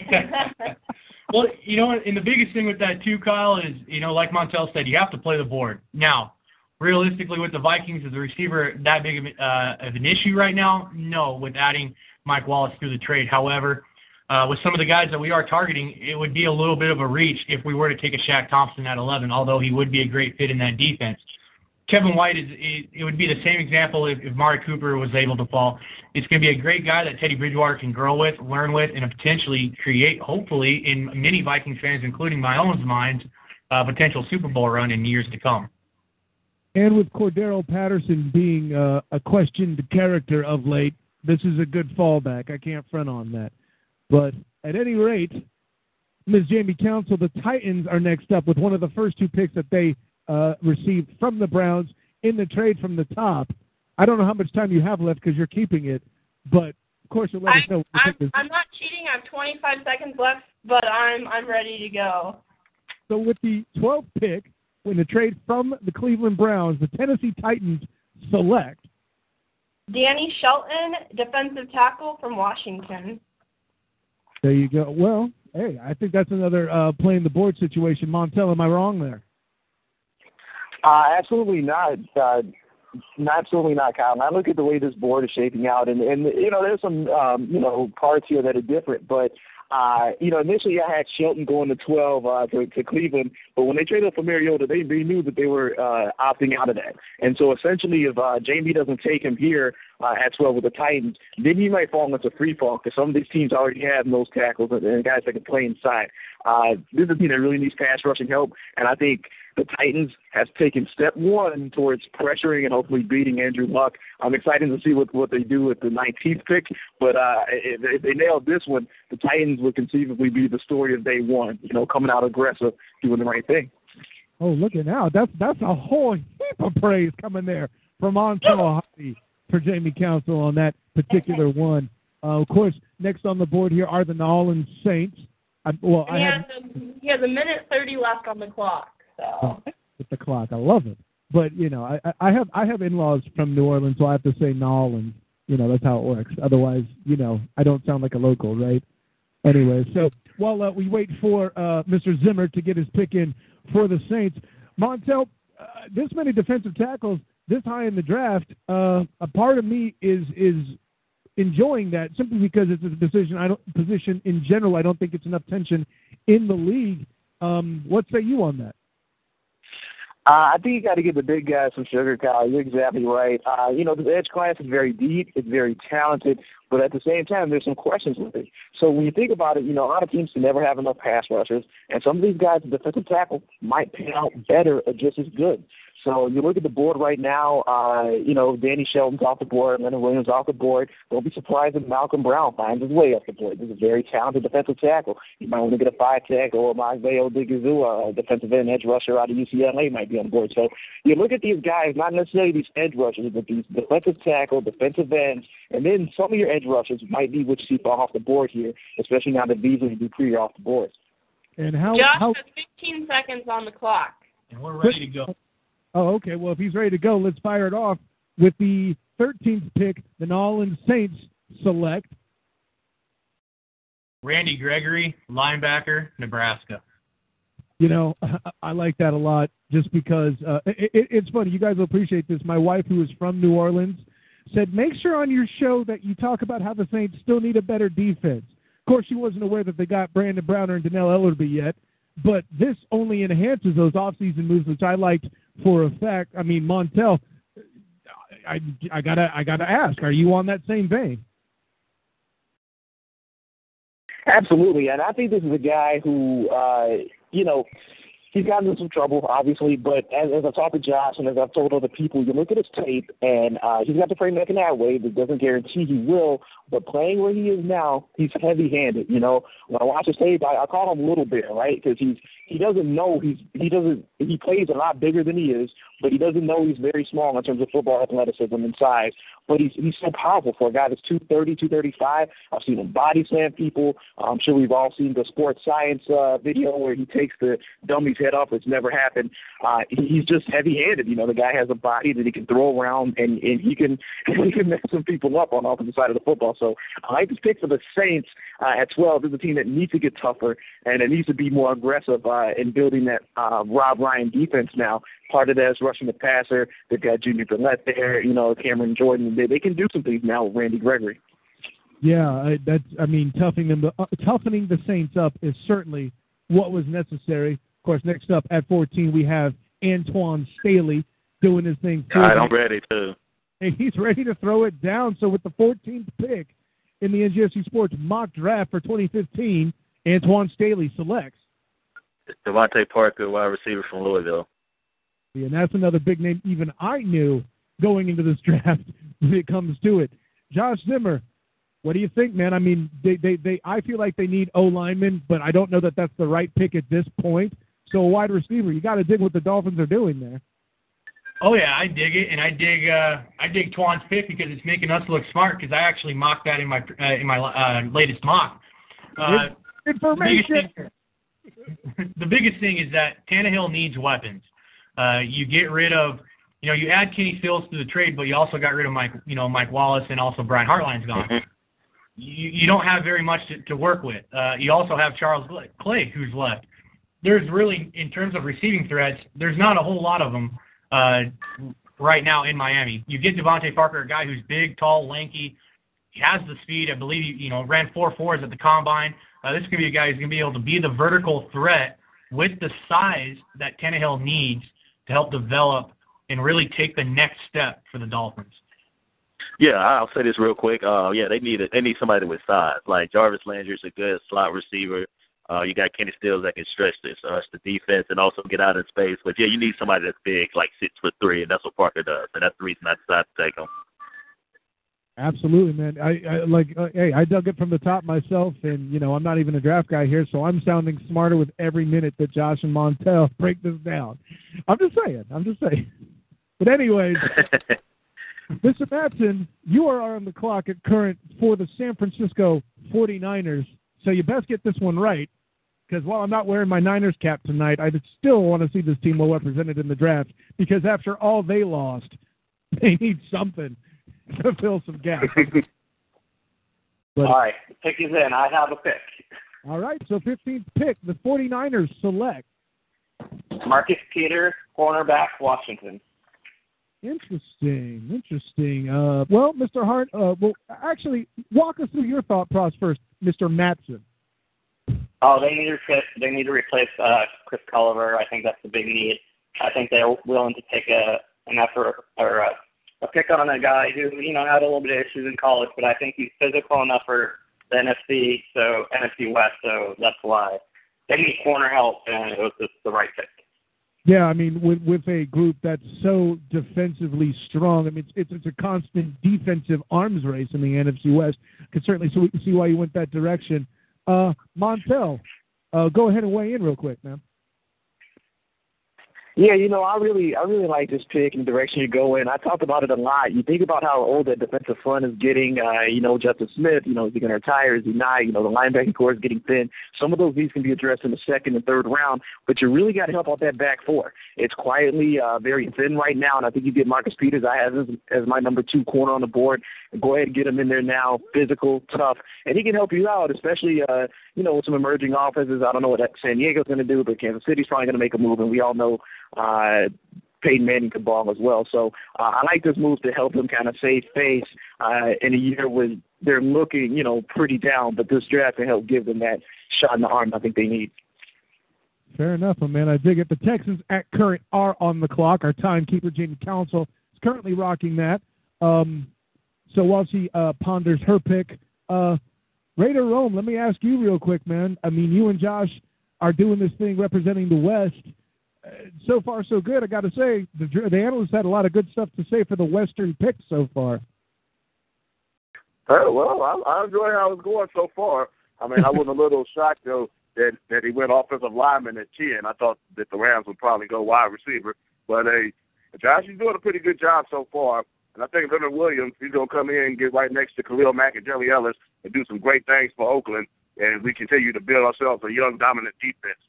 well, you know, and the biggest thing with that too, Kyle, is you know, like Montel said, you have to play the board. Now, realistically, with the Vikings is the receiver, that big of, uh, of an issue right now? No, with adding Mike Wallace through the trade. However, uh, with some of the guys that we are targeting, it would be a little bit of a reach if we were to take a Shaq Thompson at 11, although he would be a great fit in that defense. Kevin White is it, would be the same example if, if Mari Cooper was able to fall. It's going to be a great guy that Teddy Bridgewater can grow with, learn with, and potentially create, hopefully, in many Vikings fans, including my own minds, a potential Super Bowl run in years to come. And with Cordarrelle Patterson being uh, a questioned character of late, this is a good fallback. I can't front on that. But at any rate, Ms. Jamie Council, the Titans are next up with one of the first two picks that they uh, received from the Browns in the trade from the top. I don't know how much time you have left because you're keeping it, but of course you'll let I, us know. I'm, I'm not cheating. I have 25 seconds left, but I'm I'm ready to go. So with the 12th pick, when the trade from the Cleveland Browns, the Tennessee Titans select Danny Shelton, defensive tackle from Washington. There you go. Well, hey, I think that's another uh, playing the board situation. Montel, am I wrong there? Uh, absolutely not. Uh, absolutely not, Kyle. And I look at the way this board is shaping out, and and you know, there's some um, you know parts here that are different, but. Uh, you know, initially I had Shelton going to 12 uh, to, to Cleveland, but when they traded up for Mariota, they, they knew that they were uh, opting out of that. And so essentially, if uh, Jamie doesn't take him here uh, at 12 with the Titans, then he might fall into free fall because some of these teams already have those tackles and, and guys that can play inside. Uh, this is a team that really needs pass rushing help, and I think the Titans has taken step one towards pressuring and hopefully beating Andrew Luck. I'm excited to see what what they do with the 19th pick, but uh, if, if they nail this one, the Titans would conceivably be the story of day one. You know, coming out aggressive, doing the right thing. Oh, look at now. That's that's a whole heap of praise coming there from Montel Hardy for Jamie Council on that particular one. Uh, of course, next on the board here are the New Orleans Saints. I, well, And I he have a, he has a minute 30 left on the clock. So with the clock. I love it. But you know, I, I have I have in-laws from New Orleans, so I have to say New Orleans. You know, that's how it works. Otherwise, you know, I don't sound like a local, right? Anyway, so while uh, we wait for uh, Mr. Zimmer to get his pick in for the Saints, Montel, uh, this many defensive tackles this high in the draft, uh, a part of me is is enjoying that simply because it's a decision I don't position in general. I don't think it's enough tension in the league. Um, what say you on that? Uh, I think you got to give the big guys some sugar, Kyle. You're exactly right. Uh, you know, the edge class is very deep, it's very talented, but at the same time, there's some questions with it. So when you think about it, you know, a lot of teams can never have enough pass rushers, and some of these guys, defensive tackle, might pan out better or just as good. So you look at the board right now, uh, you know, Danny Shelton's off the board, Leonard Williams off the board. Don't be surprised if Malcolm Brown finds his way off the board. This is a very talented defensive tackle. You might want to get a five tech or Owamagbe Odighizuwa, a defensive end edge rusher out of UCLA might be on board. So you look at these guys, not necessarily these edge rushers, but these defensive tackle, defensive ends, and then some of your edge rushers might be what you see fall off the board here, especially now that Beasley and Dupree are off the board. And how Josh how has 15 seconds on the clock. And we're ready to go. Oh, okay. Well, if he's ready to go, let's fire it off with the 13th pick. The New Orleans Saints select. Randy Gregory, linebacker, Nebraska. You know, I like that a lot just because uh, it, it, it's funny. You guys will appreciate this. My wife, who is from New Orleans, said, make sure on your show that you talk about how the Saints still need a better defense. Of course, she wasn't aware that they got Brandon Browner and Dannell Ellerbe yet, but this only enhances those offseason moves, which I liked for a fact. I mean, Montel, I, I gotta I gotta ask, are you on that same vein? Absolutely, and I think this is a guy who, uh, you know, he's gotten into some trouble, obviously. But as, as I talked to Josh and as I've told other people, you look at his tape, and uh, he's got the framework in that way. That doesn't guarantee he will. But playing where he is now, he's heavy-handed. You know, when I watch his tape, I, I call him Little Bear, right? Because he's he doesn't know he's he doesn't he plays a lot bigger than he is, but he doesn't know he's very small in terms of football athleticism and size. But he's he's so powerful for a guy that's 230, 235. I've seen him body slam people. I'm sure we've all seen the sports science uh, video where he takes the dummy's head off. It's never happened. Uh, he's just heavy-handed. You know, the guy has a body that he can throw around, and and he can he can mess some people up on the opposite side of the football. So I like this pick for the Saints uh, at 12. This is a team that needs to get tougher and it needs to be more aggressive uh, in building that uh, Rob Ryan defense now. Part of that is rushing the passer. They've got Junior Galette there, you know, Cameron Jordan. They, they can do some things now with Randy Gregory. Yeah, I, that's. I mean, toughening them, uh, toughening the Saints up is certainly what was necessary. Of course, next up at 14 we have Antoine Staley doing his thing. All right, I'm ready too. And he's ready to throw it down. So with the 14th pick in the NGSC Sports mock draft for 2015, Antoine Staley selects. DeVante Parker, wide receiver from Louisville. And that's another big name even I knew going into this draft when it comes to it. Josh Zimmer, what do you think, man? I mean, they, they, they I feel like they need O linemen, but I don't know that that's the right pick at this point. So a wide receiver, you got to dig what the Dolphins are doing there. Oh yeah, I dig it, and I dig uh, I dig Twan's pick because it's making us look smart. Because I actually mocked that in my uh, in my uh, latest mock. Uh, Information. The biggest, thing, the biggest thing is that Tannehill needs weapons. Uh, you get rid of, you know, you add Kenny Stills to the trade, but you also got rid of Mike, you know, Mike Wallace, and also Brian Hartline's gone. You, you don't have very much to, to work with. Uh, you also have Charles Clay, who's left. There's really, in terms of receiving threats, there's not a whole lot of them uh, right now in Miami. You get DeVante Parker, a guy who's big, tall, lanky, he has the speed. I believe he, you know ran four fours at the combine. Uh, this is gonna be a guy who's gonna be able to be the vertical threat with the size that Tannehill needs to help develop and really take the next step for the Dolphins. Yeah, I'll say this real quick. Uh, yeah, they need a, they need somebody with size. Like Jarvis Landry's a good slot receiver. Uh, you got Kenny Stills that can stretch this, uh, the defense and also get out in space. But yeah, you need somebody that's big, like six foot three, and that's what Parker does. And that's the reason I decided to take him. Absolutely, man. I, I like. Uh, hey, I dug it from the top myself, and you know, I'm not even a draft guy here, so I'm sounding smarter with every minute that Josh and Montel break this down. I'm just saying. I'm just saying. But anyways, Mr. Matson, you are on the clock at current for the San Francisco 49ers, so you best get this one right. Because while I'm not wearing my Niners cap tonight, I still want to see this team well represented in the draft. Because after all they lost, they need something to fill some gaps. But, All right, pick is in. I have a pick. All right, so 15th pick, the 49ers select. Marcus Peters, cornerback, Washington. Interesting, interesting. Uh, well, Mr. Hart, uh, well, actually, walk us through your thought process first, Mr. Matson. Oh, they need to replace. They need to replace uh, Chris Culliver. I think that's the big need. I think they're willing to take a an effort or a, a pick on a guy who you know had a little bit of issues in college, but I think he's physical enough for the NFC, so NFC West. So that's why they need corner help, and it was just the right pick. Yeah, I mean, with with a group that's so defensively strong, I mean, it's it's, it's a constant defensive arms race in the NFC West. Could certainly see why you went that direction. Uh, Montel, uh, go ahead and weigh in real quick, man. Yeah, you know, I really, I really like this pick and the direction you go in. I talked about it a lot. You think about how old that defensive front is getting. Uh, you know, Justin Smith. You know, is he going to retire? Is he not? You know, the linebacking corps is getting thin. Some of those needs can be addressed in the second and third round, but you really got to help out that back four. It's quietly uh, very thin right now, and I think you get Marcus Peters. I have as, as my number two corner on the board. Go ahead and get him in there now. Physical, tough, and he can help you out, especially uh, you know some emerging offenses. I don't know what San Diego's going to do, but Kansas City's probably going to make a move, and we all know uh, Peyton Manning could ball as well. So uh, I like this move to help them kind of save face uh, in a year when they're looking, you know, pretty down. But this draft can help give them that shot in the arm I think they need. Fair enough, my man. I dig it. The Texans at current are on the clock. Our timekeeper, Jamie Council, is currently rocking that. Um, so while she uh, ponders her pick, uh, Raider Rome, let me ask you real quick, man. I mean, you and Josh are doing this thing representing the West. Uh, so far, so good. I got to say, the, the analysts had a lot of good stuff to say for the Western pick so far. Uh, well, I, I enjoy how it's going so far. I mean, I was a little shocked though that that he went offensive lineman at ten. I thought that the Rams would probably go wide receiver, but hey, Josh is doing a pretty good job so far. And I think Leonard Williams, he's going to come in and get right next to Khalil Mack and Jerry Ellis and do some great things for Oakland. And we continue to build ourselves a young, dominant defense.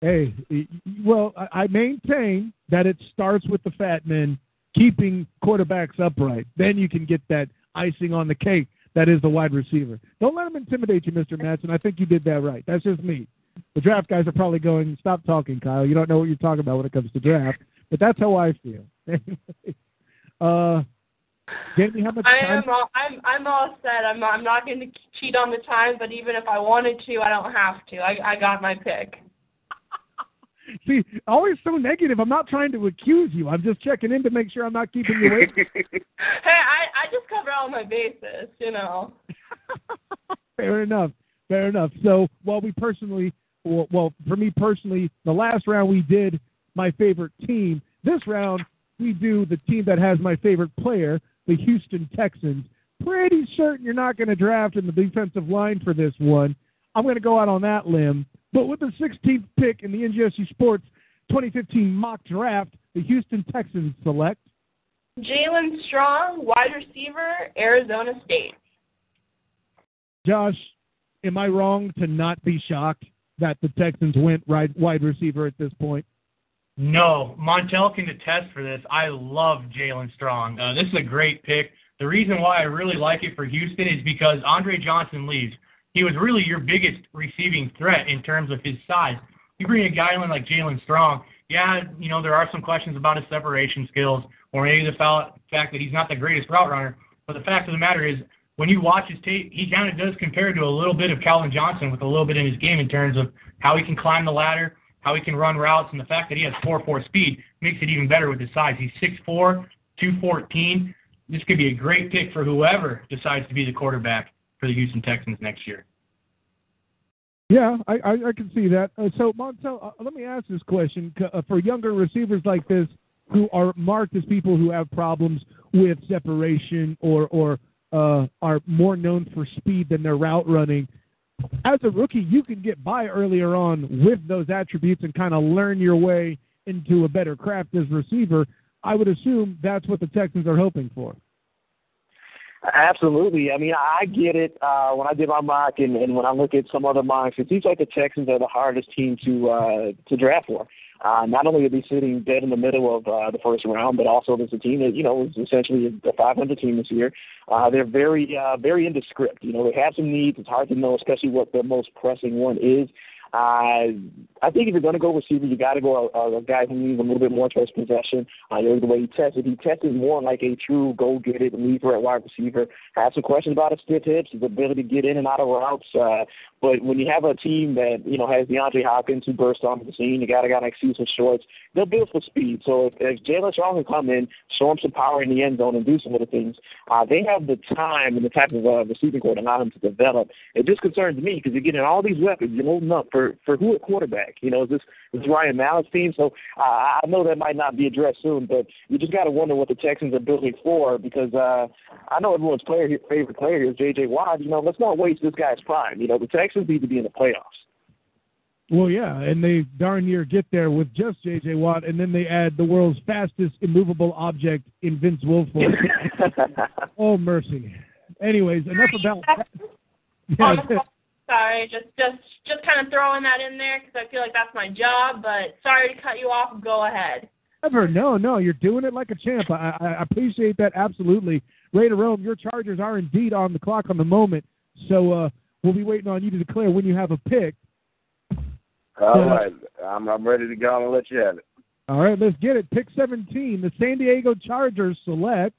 Hey, well, I maintain that it starts with the fat men keeping quarterbacks upright. Then you can get that icing on the cake that is the wide receiver. Don't let them intimidate you, Mr. Matson. I think you did that right. That's just me. The draft guys are probably going, stop talking, Kyle. You don't know what you're talking about when it comes to draft. But that's how I feel. uh, Jamie, how much I time? am all, I'm I'm all set. I'm I'm not going to cheat on the time, but even if I wanted to, I don't have to. I I got my pick. See, always so negative. I'm not trying to accuse you. I'm just checking in to make sure I'm not keeping you waiting. hey, I I just cover all my bases, you know. Fair enough. Fair enough. So while we personally well, well, for me personally, the last round we did my favorite team. This round we do the team that has my favorite player, the Houston Texans. Pretty certain you're not going to draft in the defensive line for this one. I'm going to go out on that limb. But with the 16th pick in the NGSC Sports 2015 mock draft, the Houston Texans select Jaelen Strong, wide receiver, Arizona State. Josh, am I wrong to not be shocked that the Texans went wide receiver at this point? No, Montel can attest for this. I love Jaelen Strong. Uh, this is a great pick. The reason why I really like it for Houston is because Andre Johnson leaves. He was really your biggest receiving threat in terms of his size. You bring a guy in like Jaelen Strong, yeah, you know, there are some questions about his separation skills or maybe the fact that he's not the greatest route runner. But the fact of the matter is, when you watch his tape, he kind of does compare to a little bit of Calvin Johnson with a little bit in his game in terms of how he can climb the ladder, how he can run routes, and the fact that he has 4-4 speed makes it even better with his size. He's 6'4", 214. This could be a great pick for whoever decides to be the quarterback for the Houston Texans next year. Yeah, I, I, I can see that. Uh, so, Montel, uh, let me ask this question. Uh, for younger receivers like this who are marked as people who have problems with separation or, or uh, are more known for speed than their route running, as a rookie, you can get by earlier on with those attributes and kind of learn your way into a better craft as receiver. I would assume that's what the Texans are hoping for. Absolutely. I mean, I get it. Uh, when I did my mock and, and when I look at some other mocks, it seems like the Texans are the hardest team to uh, to draft for. Uh, not only are they sitting dead in the middle of uh, the first round, but also there's a team that you know is essentially a 500 team this year. Uh, they're very uh, very into script. You know, they have some needs. It's hard to know, especially what the most pressing one is. Uh, I think if you're going to go receiver, you got to go a, a guy who needs a little bit more towards possession. Uh, you know, the way he tested, he tested more like a true go get it leader at wide receiver. Have some questions about his stiff hips, his ability to get in and out of routes. Uh, but when you have a team that you know has DeAndre Hopkins who burst onto the scene, you got a guy like Cecil Shorts. They're built for speed. So if, if Jaelen Strong can come in, show him some power in the end zone, and do some other things, uh, they have the time and the type of uh, receiving corps to allow him to develop. It just concerns me because you're getting all these weapons. You're loading up for for who at quarterback? You know, is this is Ryan Mallett's team? So uh, I know that might not be addressed soon, but you just got to wonder what the Texans are building for because uh, I know everyone's player favorite player is J.J. Watt. You know, let's not waste this guy's prime. You know, the Texans need to be in the playoffs. Well, yeah, and they darn near get there with just J.J. Watt, and then they add the world's fastest immovable object in Vince Wilfork. oh, mercy. Anyways, enough about that. Yeah, sorry, just just just kind of throwing that in there because I feel like that's my job. But sorry to cut you off. Go ahead. Never. No, no, you're doing it like a champ. I, I appreciate that absolutely. Ray to Rome, your Chargers are indeed on the clock on the moment, so uh, we'll be waiting on you to declare when you have a pick. All uh, right, I'm I'm ready to go and let you have it. All right, let's get it. Pick 17. The San Diego Chargers select.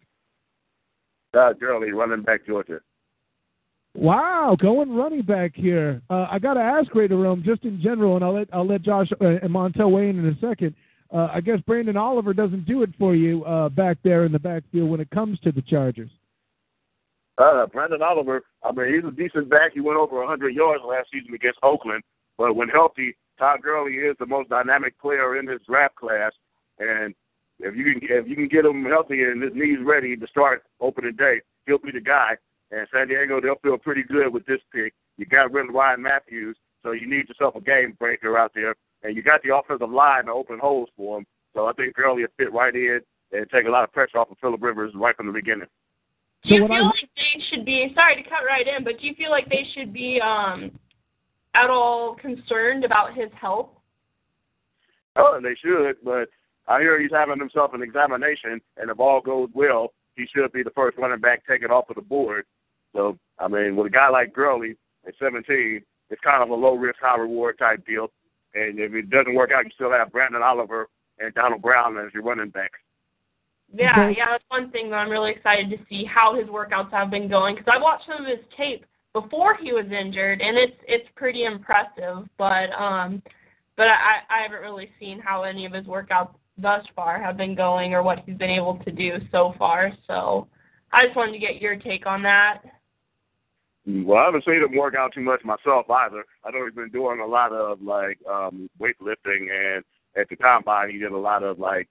Todd Gurley, running back Georgia. Wow, going running back here. Uh, I got to ask Ray Rome just in general, and I'll let I'll let Josh uh, and Montel weigh in in a second. Uh, I guess Branden Oliver doesn't do it for you uh, back there in the backfield when it comes to the Chargers. Uh, Branden Oliver, I mean, he's a decent back. He went over 100 yards last season against Oakland, but when healthy, Todd Gurley is the most dynamic player in this draft class, and if you can if you can get him healthy and his knees ready to start opening day, he'll be the guy. And San Diego, they'll feel pretty good with this pick. You got rid of Ryan Mathews, so you need yourself a game breaker out there, and you got the offensive line to open holes for him. So I think Gurley will fit right in and take a lot of pressure off of Philip Rivers right from the beginning. Do you feel I... like they should be sorry to cut right in, but do you feel like they should be um at all concerned about his health? Oh, they should, but I hear he's having himself an examination, and if all goes well, he should be the first running back taken off of the board. So, I mean, with a guy like Gurley at 17, it's kind of a low risk, high reward type deal. And if it doesn't work out, you still have Branden Oliver and Donald Brown as your running backs. Yeah, yeah, that's one thing that I'm really excited to see how his workouts have been going because I watched some of his tape before he was injured, and it's it's pretty impressive. But um, but I I haven't really seen how any of his workouts thus far have been going or what he's been able to do so far. So I just wanted to get your take on that. Well, I haven't seen him work out too much myself either. I know he's been doing a lot of like um weightlifting and at the combine he did a lot of like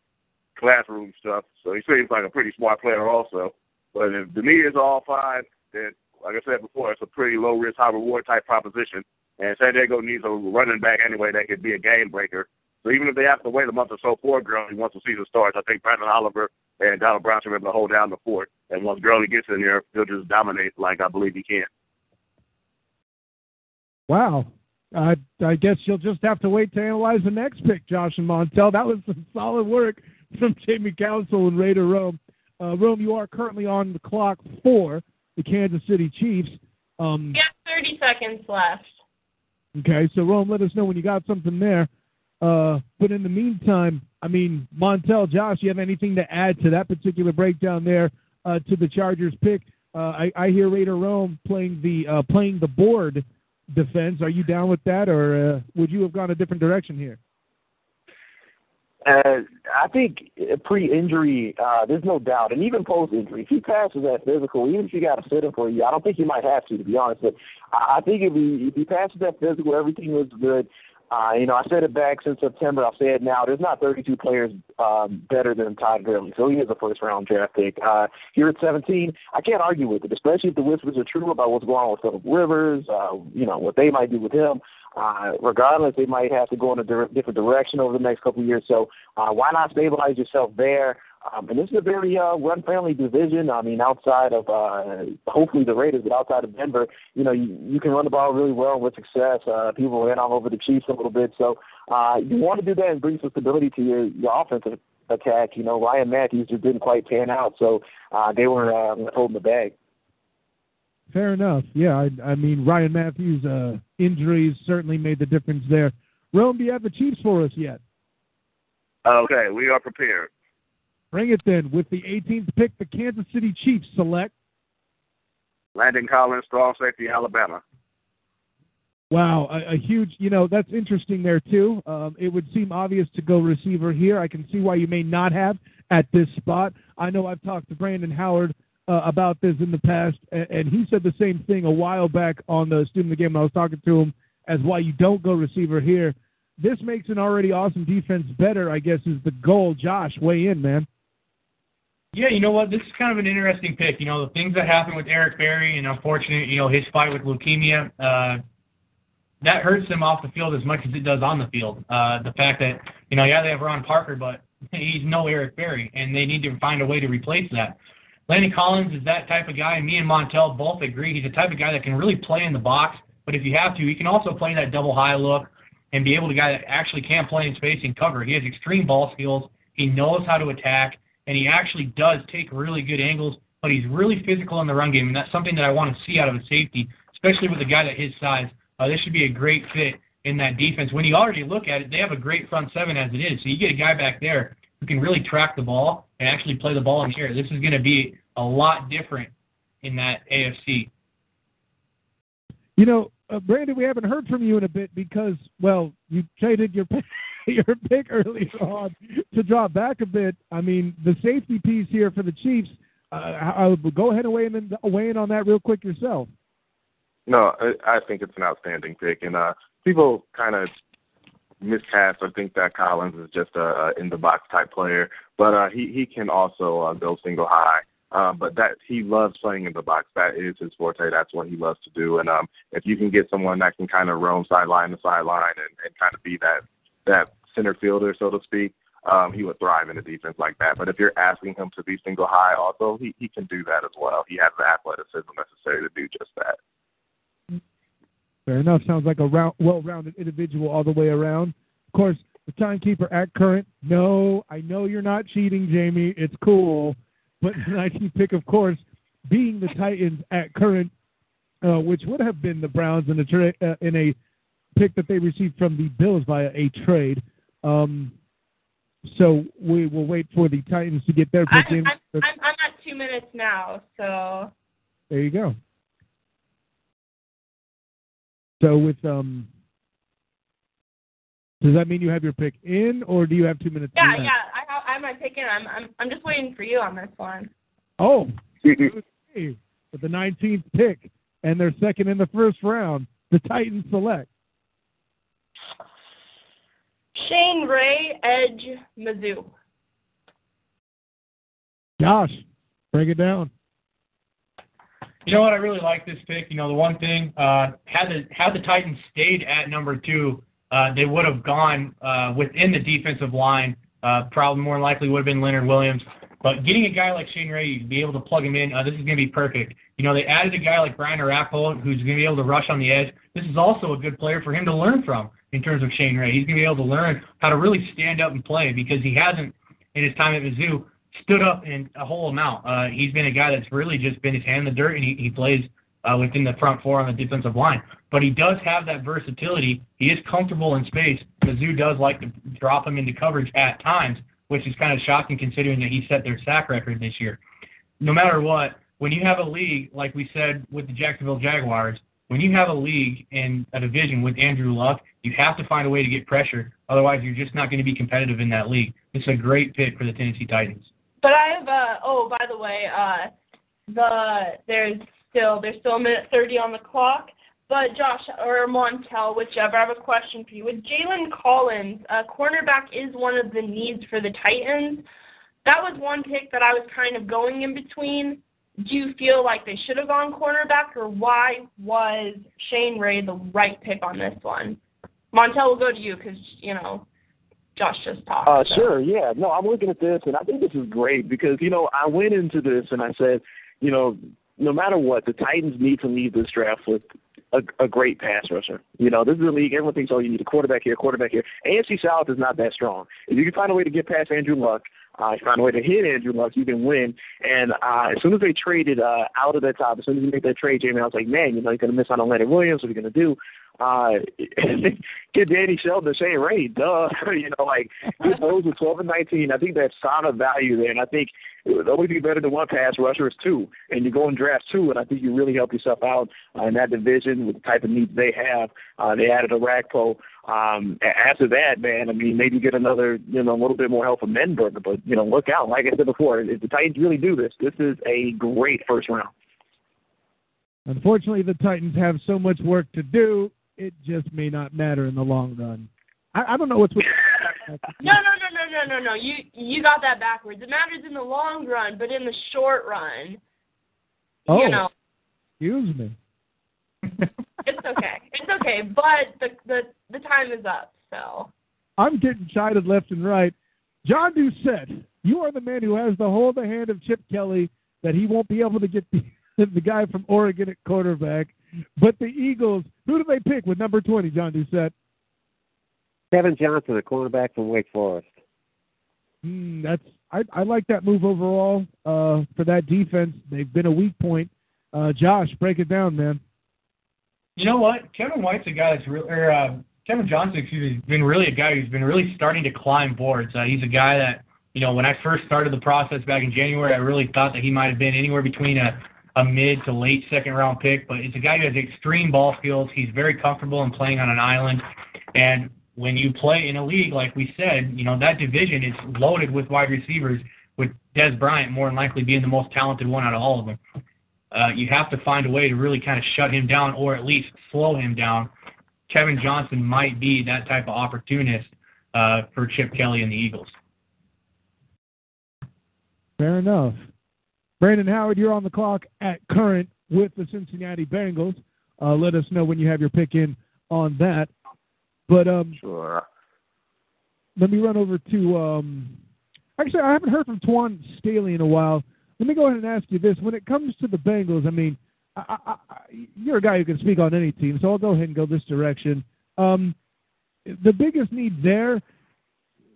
classroom stuff. So he seems like a pretty smart player also. But if knee is all fine, then like I said before, it's a pretty low risk, high reward type proposition. And San Diego needs a running back anyway that could be a game breaker. So even if they have to wait a month or so for Gurley once the season starts, I think Branden Oliver and Donald Brown should be able to hold down the fort. And once Gurley gets in there, he'll just dominate like I believe he can. Wow. I I guess you'll just have to wait to analyze the next pick, Josh and Montel. That was some solid work from Jamie Council and Raider Rome. Uh, Rome, you are currently on the clock for the Kansas City Chiefs. Um, have 30 seconds left. Okay, so Rome, let us know when you got something there. Uh, but in the meantime, I mean, Montel, Josh, you have anything to add to that particular breakdown there uh, to the Chargers pick? Uh, I, I hear Raider Rome playing the uh, playing the board defense. Are you down with that, or uh, would you have gone a different direction here? Uh, I think pre-injury, uh, there's no doubt, and even post-injury, if he passes that physical, even if you got to sit him for a year, I don't think he might have to, to be honest. But I think if he if he passes that physical, everything looks good. Uh, you know, I said it back since September. I'll say it now. There's not 32 players um, better than Todd Gurley, so he is a first-round draft pick. Uh, here at 17, I can't argue with it, especially if the whispers are true about what's going on with Philip Rivers. Uh, you know what they might do with him. Uh, regardless, they might have to go in a di- different direction over the next couple of years. So uh, why not stabilize yourself there? Um, and this is a very uh, run-friendly division. I mean, outside of uh, hopefully the Raiders, but outside of Denver, you know, you, you can run the ball really well with success. Uh, people ran all over the Chiefs a little bit, so uh, you want to do that and bring some stability to your your offensive attack. You know, Ryan Mathews just didn't quite pan out, so uh, they were uh, holding the bag. Fair enough. Yeah, I, I mean Ryan Mathews' uh, injuries certainly made the difference there. Rome, do you have the Chiefs for us yet? Okay, we are prepared. Bring it then. With the 18th pick, the Kansas City Chiefs select. Landon Collins, strong safety, Alabama. Wow, a, a huge. You know that's interesting there too. Um, it would seem obvious to go receiver here. I can see why you may not have at this spot. I know I've talked to Brandon Howard uh, about this in the past, and, and he said the same thing a while back on the student of the game. I was talking to him as why you don't go receiver here. This makes an already awesome defense better. I guess is the goal. Josh, weigh in, man. Yeah, you know what? This is kind of an interesting pick. You know, the things that happened with Eric Berry and unfortunately, you know, his fight with leukemia, uh, that hurts him off the field as much as it does on the field. Uh, the fact that, you know, yeah, they have Ron Parker, but he's no Eric Berry, and they need to find a way to replace that. Landon Collins is that type of guy, me and Montel both agree he's the type of guy that can really play in the box, but if you have to, he can also play that double high look and be able to guy that actually can play in space and cover. He has extreme ball skills. He knows how to attack, and he actually does take really good angles, but he's really physical in the run game, and that's something that I want to see out of a safety, especially with a guy that his size. Uh, this should be a great fit in that defense. When you already look at it, they have a great front seven as it is. So you get a guy back there who can really track the ball and actually play the ball in the air. This is going to be a lot different in that AFC. You know, uh, Brandon, we haven't heard from you in a bit because, well, you traded your pick, your pick earlier on to drop back a bit. I mean, the safety piece here for the Chiefs. Uh, I would go ahead and weigh in, weigh in on that real quick yourself. No, I, I think it's an outstanding pick, and uh, people kind of miscast or think that Collins is just a, a in the box type player, but uh, he he can also uh, go single high. Um, but that he loves playing in the box. That is his forte. That's what he loves to do. And um, if you can get someone that can kind of roam sideline to sideline and, and kind of be that that center fielder, so to speak, um, he would thrive in a defense like that. But if you're asking him to be single high, also he he can do that as well. He has the athleticism necessary to do just that. Fair enough. Sounds like a round, well-rounded individual all the way around. Of course, the timekeeper at current. No, I know you're not cheating, Jamie. It's cool. But the 19th pick, of course, being the Titans at current, uh, which would have been the Browns in a tra- uh, in a pick that they received from the Bills via a trade. Um, so we will wait for the Titans to get their pick I'm, in. I'm, I'm, I'm at two minutes now, so There you go. So with um, does that mean you have your pick in, or do you have two minutes? yeah, left? yeah. I have I have my pick in. I'm I'm I'm just waiting for you on this one. Oh, okay. with the 19th pick and they're second in the first round. The Titans select. Shane Ray, Edge, Mizzou. Josh, break it down. You know what? I really like this pick. You know, the one thing uh, had the had the Titans stayed at number two, uh, they would have gone uh, within the defensive line. Uh, probably more likely would have been Leonard Williams. But getting a guy like Shane Ray, to be able to plug him in, uh, this is going to be perfect. You know, they added a guy like Brian Orakpo, who's going to be able to rush on the edge. This is also a good player for him to learn from in terms of Shane Ray. He's going to be able to learn how to really stand up and play because he hasn't, in his time at Mizzou, stood up in a whole amount. Uh, he's been a guy that's really just been his hand in the dirt, and he, he plays uh, within the front four on the defensive line. But he does have that versatility. He is comfortable in space. Mizzou does like to drop him into coverage at times, which is kind of shocking considering that he set their sack record this year. No matter what, when you have a league, like we said with the Jacksonville Jaguars, when you have a league and a division with Andrew Luck, you have to find a way to get pressure. Otherwise, you're just not going to be competitive in that league. It's a great pick for the Tennessee Titans. But I have uh oh by the way, uh the there's still there's still a minute thirty on the clock. But Josh or Montel, whichever, I have a question for you. With Jalen Collins, uh, cornerback is one of the needs for the Titans. That was one pick that I was kind of going in between. Do you feel like they should have gone cornerback, or why was Shane Ray the right pick on this one? Montel will go to you because you know Josh just talked. Uh, so. sure, yeah. No, I'm looking at this, and I think this is great because you know I went into this and I said, you know, no matter what, the Titans need to leave this draft with a, a great pass rusher. You know, this is a league. Everyone thinks, oh, you need a quarterback here, quarterback here. AFC South is not that strong. If you can find a way to get past Andrew Luck, uh, you find a way to hit Andrew Luck, you can win. And uh, as soon as they traded uh, out of that top, as soon as you make that trade, Jamie, I was like, man, you know, you're going to miss out on Leonard Williams. What are you going to do? Uh, get Danny Shelton, Shane Ray, duh. you know, like those with 12 and 19. I think that's solid value there. And I think the only thing better than one pass rusher is two. And you go and draft two, and I think you really help yourself out uh, in that division with the type of needs they have. Uh, they added Orakpo. Um, after that, man, I mean, maybe get another, you know, a little bit more help from Menberger. But, you know, look out. Like I said before, if the Titans really do this, this is a great first round. Unfortunately, the Titans have so much work to do, it just may not matter in the long run. I, I don't know what's with. no, no, no, no, no, no, no. You you got that backwards. It matters in the long run, but in the short run, oh, you know, excuse me. it's okay. It's okay. But the the the time is up. So I'm getting chided left and right. John Doucette, you are the man who has the hold the hand of Chip Kelly that he won't be able to get the, the guy from Oregon at quarterback. But the Eagles, who do they pick with number 20, John Doucette? Kevin Johnson, a cornerback from Wake Forest. Mm, that's I, I like that move overall uh, for that defense. They've been a weak point. Uh, Josh, break it down, man. You know what? Kevin White's a guy that's really, or uh, Kevin Johnson, excuse me, has been really a guy who's been really starting to climb boards. Uh, he's a guy that, you know, when I first started the process back in January, I really thought that he might have been anywhere between a, a mid to late second round pick. But it's a guy who has extreme ball skills. He's very comfortable in playing on an island, and when you play in a league like we said, you know that division is loaded with wide receivers, with Dez Bryant more than likely being the most talented one out of all of them. Uh, you have to find a way to really kind of shut him down or at least slow him down. Kevin Johnson might be that type of opportunist uh, for Chip Kelly and the Eagles. Fair enough. Brandon Howard, you're on the clock at current with the Cincinnati Bengals. Uh, let us know when you have your pick in on that. But um, sure. Let me run over to. Um, actually, I haven't heard from Twan Staley in a while. Let me go ahead and ask you this: When it comes to the Bengals, I mean, I, I, I, you're a guy who can speak on any team, so I'll go ahead and go this direction. Um, the biggest need there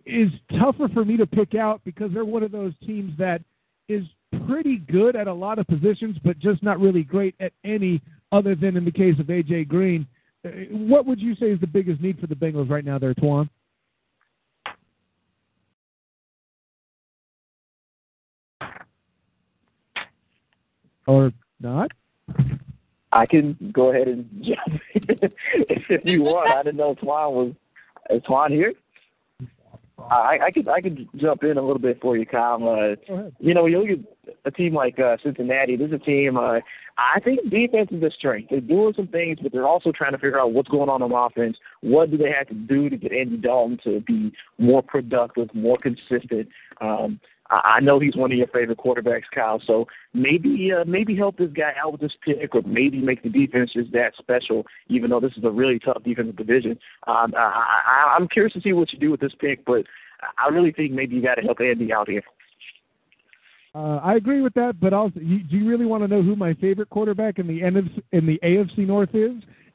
is tougher for me to pick out because they're one of those teams that is pretty good at a lot of positions, but just not really great at any other than in the case of AJ Green. Uh, what would you say is the biggest need for the Bengals right now, there, Twan? Or not? I can go ahead and jump if you want. I didn't know Twan was. Is Twan here? I, I could I could jump in a little bit for you, Kyle. Uh, you know, you look at a team like uh, Cincinnati, this is a team. Uh, I think defense is a strength. They're doing some things, but they're also trying to figure out what's going on on offense. What do they have to do to get Andy Dalton to be more productive, more consistent? Um, I know he's one of your favorite quarterbacks, Kyle. So maybe uh, maybe help this guy out with this pick, or maybe make the defense just that special. Even though this is a really tough defensive division, um, I, I, I'm curious to see what you do with this pick. But I really think maybe you got to help Andy out here. Uh, I agree with that, but also, you, do you really want to know who my favorite quarterback in the NFC, in the AFC North is?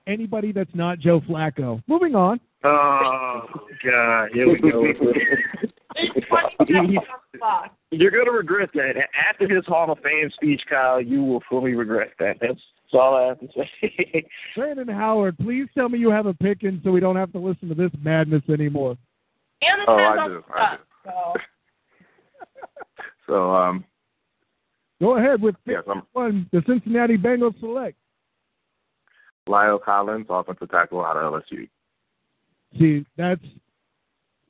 Anybody that's not Joe Flacco. Moving on. Oh God, here we go. You're going to regret that. After his Hall of Fame speech, Kyle, you will fully regret that. That's, that's all I have to say. Brandon Howard, please tell me you have a pick in so we don't have to listen to this madness anymore. And oh, I do. I do. So. so, um, go ahead with yes, I'm, one. The Cincinnati Bengals select. La'el Collins, offensive tackle out of LSU. See, that's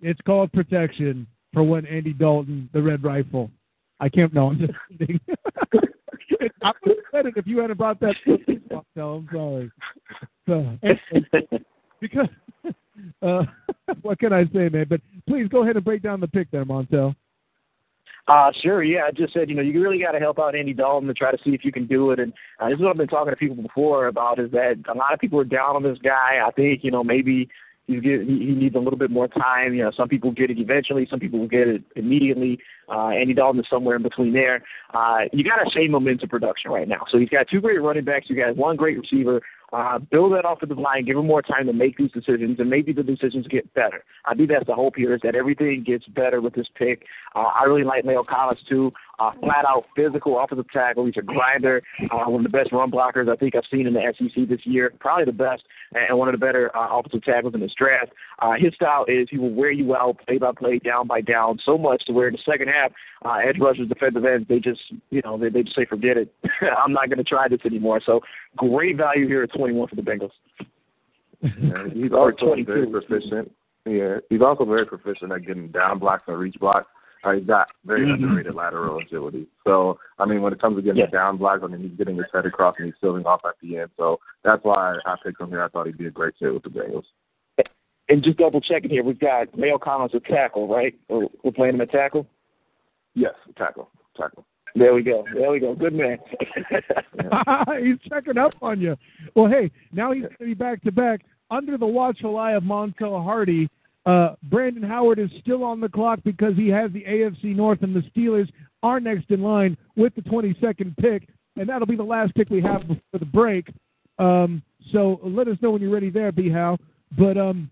it's called protection for when Andy Dalton, the Red Rifle. I can't. know. I'm just kidding. I would have said it if you hadn't brought that. up. No, I'm sorry. So, anyway, because uh, what can I say, man? But please go ahead and break down the pick there, Montel. Uh, sure, yeah. I just said, you know, you really got to help out Andy Dalton to try to see if you can do it. And uh, this is what I've been talking to people before about is that a lot of people are down on this guy. I think, you know, maybe he's get, he, needs a little bit more time. You know, some people get it eventually, some people will get it immediately. Uh, Andy Dalton is somewhere in between there. Uh, you got to shame him into production right now. So he's got two great running backs. You got one great receiver. Uh, build that offensive line, give him more time to make these decisions, and maybe the decisions get better. I think that's the hope here is that everything gets better with this pick. Uh, I really like La'el Collins too. Uh, flat out physical offensive tackle. He's a grinder, uh, one of the best run blockers I think I've seen in the SEC this year. Probably the best and one of the better uh, offensive tackles in this draft. Uh, his style is he will wear you out play by play, down by down, so much to where in the second half, uh, edge rushers, defensive ends, they just you know they, they just say forget it. I'm not going to try this anymore. So great value here at 21 for the Bengals. Yeah, he's also very proficient. Yeah, he's also very proficient at getting down blocks and reach blocks. Uh, he's got very Mm-hmm. underrated lateral agility. So, I mean, when it comes to getting Yeah. down blocks, I mean, he's getting his head across and he's sealing off at the end. So that's why I picked him here. I thought he'd be a great fit with the Bengals. And just double checking here, we've got La'el Collins at tackle, right? We're, we're playing him at tackle. Yes, tackle, tackle. There we go. There we go. Good man. he's checking up on you. Well, hey, now he's going to be back to back under the watchful eye of Montel Hardy. Uh, Brandon Howard is still on the clock because he has the AFC North, and the Steelers are next in line with the 22nd pick, and that'll be the last pick we have before the break. Um, so let us know when you're ready there, B. Howe. But um,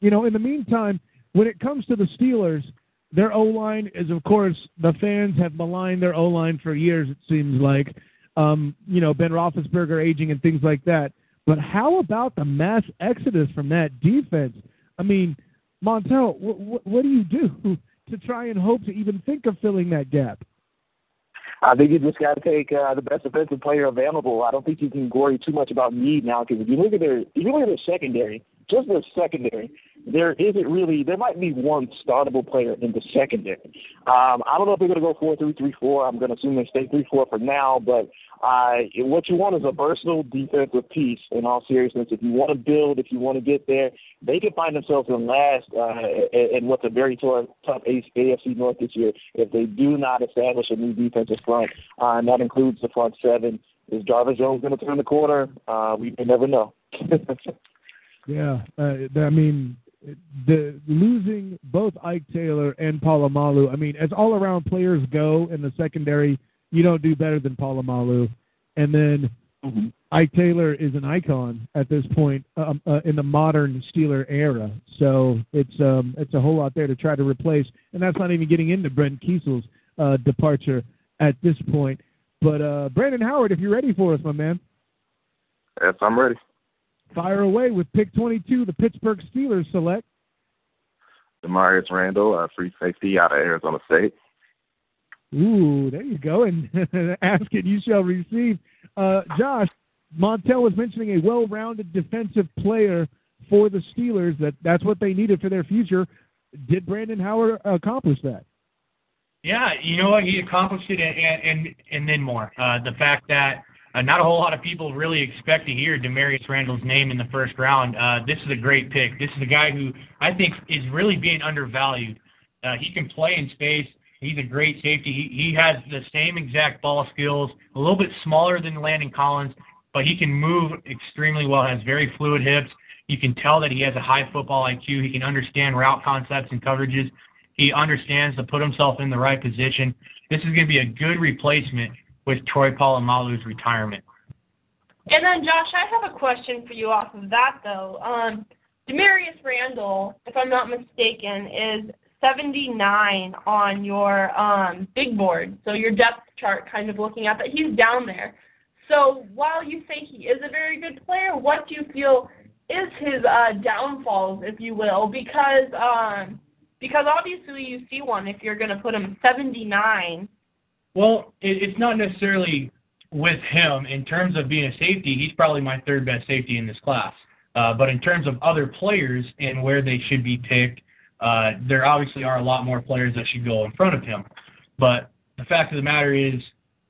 you know, in the meantime, when it comes to the Steelers, their O line is, of course, the fans have maligned their O line for years. It seems like, um, you know, Ben Roethlisberger aging and things like that. But how about the mass exodus from that defense? I mean, Montel, what, what, what do you do to try and hope to even think of filling that gap? I think you just got to take uh, the best defensive player available. I don't think you can worry too much about need now because if you look at their, if you look at their secondary, just their secondary, there isn't really. There might be one startable player in the secondary. Um, I don't know if they're going to go four three three four. I'm going to assume they stay three four for now. But uh, what you want is a versatile defensive piece. In all seriousness, if you want to build, if you want to get there, they can find themselves in last uh, in what's a very tough, tough AFC North this year if they do not establish a new defensive front, uh, and that includes the front seven. Is Jarvis Jones going to turn the corner? Uh, we never know. Yeah, uh, I mean, the losing both Ike Taylor and Polamalu. I mean, as all-around players go in the secondary, you don't do better than Polamalu. And then Mm-hmm. Ike Taylor is an icon at this point um, uh, in the modern Steeler era. So it's um, it's a whole lot there to try to replace, and that's not even getting into Brett Keisel's uh, departure at this point. But uh, Brandon Howard, if you're ready for us, my man. Yes, I'm ready. Fire away with pick 22, the Pittsburgh Steelers select. Damarious Randall, uh, free safety out of Arizona State. Ooh, there you go. And ask it, you shall receive. Uh, Josh, Montel was mentioning a well-rounded defensive player for the Steelers. That that's what they needed for their future. Did Brandon Howard accomplish that? Yeah, you know what? He accomplished it, and and and then more. Uh, the fact that uh, not a whole lot of people really expect to hear Damarious Randall's name in the first round. Uh, this is a great pick. This is a guy who I think is really being undervalued. Uh, he can play in space. He's a great safety. He, he has the same exact ball skills, a little bit smaller than Landon Collins, but he can move extremely well, has very fluid hips. You can tell that he has a high football IQ. He can understand route concepts and coverages. He understands to put himself in the right position. This is going to be a good replacement with Troy Polamalu's retirement. And then, Josh, I have a question for you off of that, though. Um, Damarious Randall, if I'm not mistaken, is 79 on your um, big board, so your depth chart kind of looking at that. He's down there. So while you say he is a very good player, what do you feel is his uh, downfalls, if you will? Because um, because obviously you see one if you're going to put him 79. Well, it, it's not necessarily with him in terms of being a safety. He's probably my third best safety in this class. Uh, but in terms of other players and where they should be picked, uh, there obviously are a lot more players that should go in front of him. But the fact of the matter is,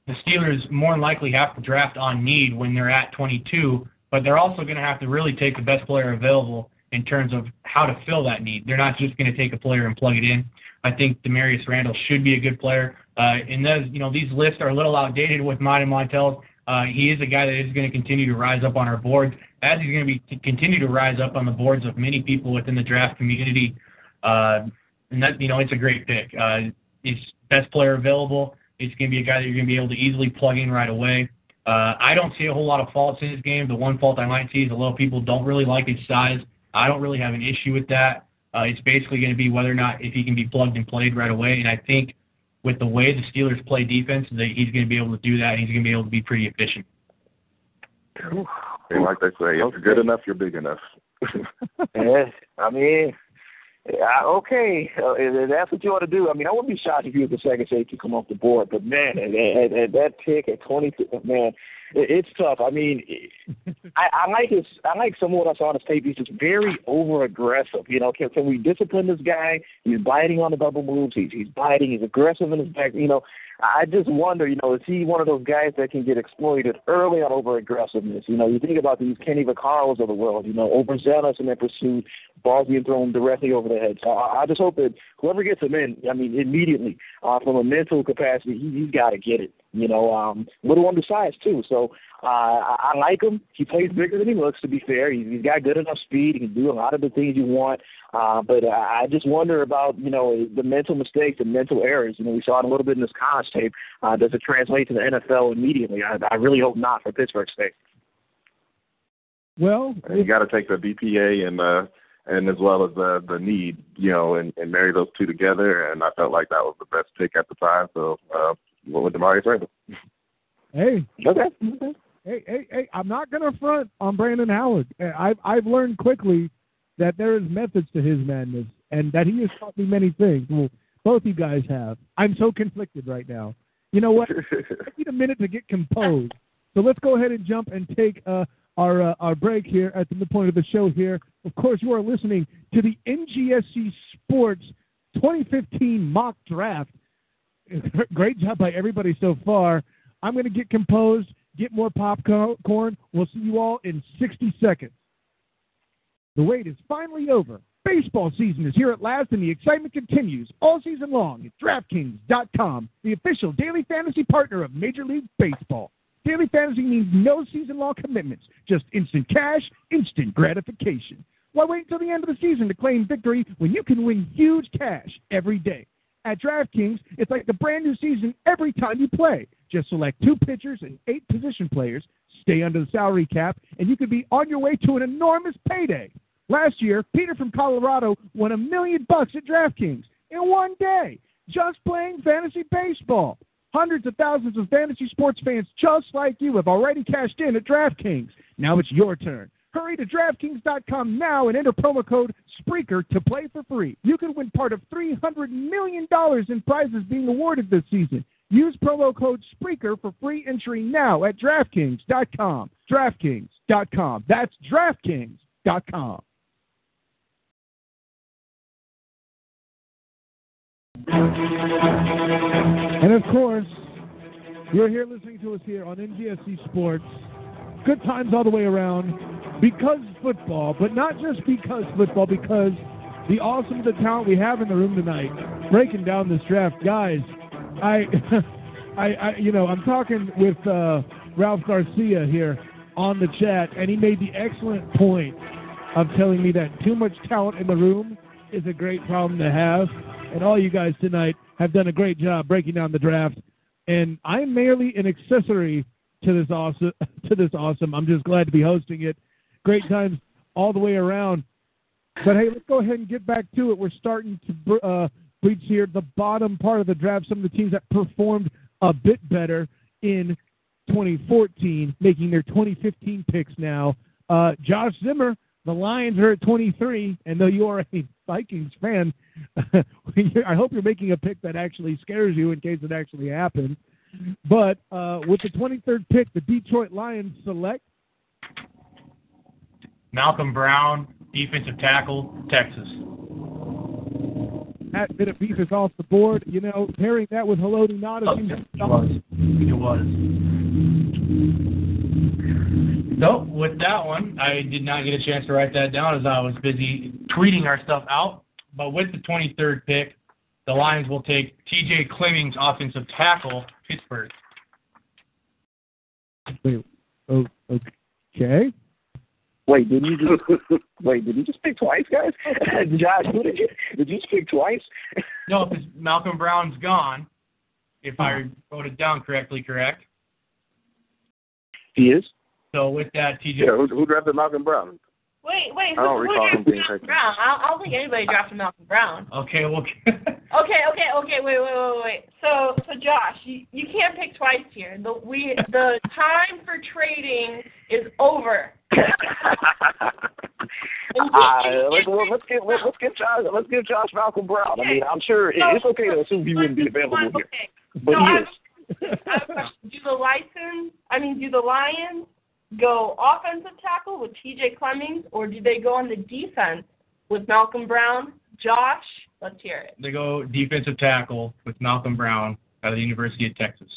the Steelers more than likely have to draft on need when they're at 22, but they're also going to have to really take the best player available in terms of how to fill that need. They're not just going to take a player and plug it in. I think Damarious Randall should be a good player. Uh, and those, you know, these lists are a little outdated with mine and Montel's. Uh, he is a guy that is going to continue to rise up on our boards, as he's going to be continue to rise up on the boards of many people within the draft community. Uh, and that, you know, it's a great pick. He's best player available. It's going to be a guy that you're going to be able to easily plug in right away. Uh, I don't see a whole lot of faults in his game. The one fault I might see is a lot of people don't really like his size. I don't really have an issue with that. Uh, it's basically going to be whether or not if he can be plugged and played right away. And I think with the way the Steelers play defense, that he's going to be able to do that. And he's going to be able to be pretty efficient. And like they say, if you're good enough, you're big enough. yeah, I mean, yeah, okay, uh, that's what you ought to do. I mean, I wouldn't be shocked if you was the second safety come off the board, but man, at, at, at that pick at 22, man, it, it's tough. I mean, I, I like his, I like some of what I saw on his tape. He's just very over aggressive. You know, can, can we discipline this guy? He's biting on the double moves. He's he's biting. He's aggressive in his back. You know, I just wonder, you know, is he one of those guys that can get exploited early on over aggressiveness? You know, you think about these Kenny Vaccaros of the world, you know, overzealous in their pursuit, balls being thrown directly over their heads. So I, I just hope that whoever gets him in, I mean, immediately, uh, from a mental capacity, he, he's got to get it. You know, um, little undersized too. So uh, I, I like him. He plays bigger than he looks. To be fair, he's, he's got good enough speed. He can do a lot of the things you want. Uh, but I, I just wonder about you know the mental mistakes, and mental errors. You know, we saw it a little bit in this college tape. Uh, does it translate to the NFL immediately? I, I really hope not for Pittsburgh State. Well, you got to take the BPA and uh, and as well as the the need, you know, and, and marry those two together. And I felt like that was the best pick at the time. So uh, went with Damarious Randall. Hey. Okay. Hey, hey, hey! I'm not going to front on Brandon Howard. I've I've learned quickly that there is methods to his madness, and that he has taught me many things. Well, both you guys have. I'm so conflicted right now. You know what? I need a minute to get composed. So let's go ahead and jump and take uh, our uh, our break here at the midpoint of the show. Here, of course, you are listening to the NGSC Sports 2015 mock draft. Great job by everybody so far. I'm going to get composed, get more popcorn. We'll see you all in 60 seconds. The wait is finally over. Baseball season is here at last, and the excitement continues all season long at DraftKings.com, the official daily fantasy partner of Major League Baseball. Daily fantasy means no season long commitments, just instant cash, instant gratification. Why wait until the end of the season to claim victory when you can win huge cash every day? At DraftKings, it's like a brand new season every time you play. Just select two pitchers and eight position players, stay under the salary cap, and you could be on your way to an enormous payday. Last year, Peter from Colorado won a million bucks at DraftKings in one day, just playing fantasy baseball. Hundreds of thousands of fantasy sports fans just like you have already cashed in at DraftKings. Now it's your turn. Hurry to DraftKings.com now and enter promo code Spreaker to play for free. You can win part of $300 million in prizes being awarded this season. Use promo code Spreaker for free entry now at DraftKings.com. DraftKings.com. That's DraftKings.com. And of course, you're here listening to us here on NGSC Sports. Good times all the way around because football, but not just because football, because the awesome the talent we have in the room tonight, breaking down this draft, guys. I, I, I you know, I'm talking with uh, Ralph Garcia here on the chat, and he made the excellent point of telling me that too much talent in the room is a great problem to have. And all you guys tonight have done a great job breaking down the draft. And I'm merely an accessory to this awesome. To this awesome. I'm just glad to be hosting it. Great times all the way around. But hey, let's go ahead and get back to it. We're starting to uh, breach here the bottom part of the draft. Some of the teams that performed a bit better in 2014, making their 2015 picks now. Uh, Josh Zimmer, the Lions are at 23, and though you are a Vikings fan, I hope you're making a pick that actually scares you in case it actually happens. But uh, with the 23rd pick, the Detroit Lions select Malcolm Brown, defensive tackle, Texas. That bit of beef is off the board. You know, pairing that with Haloti Ngata oh, it was. It was. So with that one, I did not get a chance to write that down as I was busy tweeting our stuff out. But with the 23rd pick, the Lions will take T.J. Clemmings, offensive tackle, Pittsburgh. Wait, oh, okay. Wait, did you just wait? Did you just pick twice, guys? Josh, who did you did you just pick twice? no, because Malcolm Brown's gone. If I uh-huh. wrote it down correctly, correct? He is. So with that, TJ. Yeah, who, who drafted Malcolm Brown? Wait, wait. I don't who, recall who him drafted being Malcolm taken. Brown? I, I don't think anybody drafted Malcolm Brown. Okay, well. Okay, okay, okay. Wait, wait, wait, wait. So, so Josh, you, you can't pick twice here. The we the time for trading is over. Uh, let's, well, let's give let's, let's Josh let's give Josh Malcolm Brown. I mean, I'm sure it, it's okay to assume he wouldn't be available here, Okay. but so he I is. have, I have a question. Do the license? I mean, do the Lions go offensive tackle with T.J. Clemmings, or do they go on the defense with Malcolm Brown? Josh, let's hear it. They go defensive tackle with Malcolm Brown out of the University of Texas.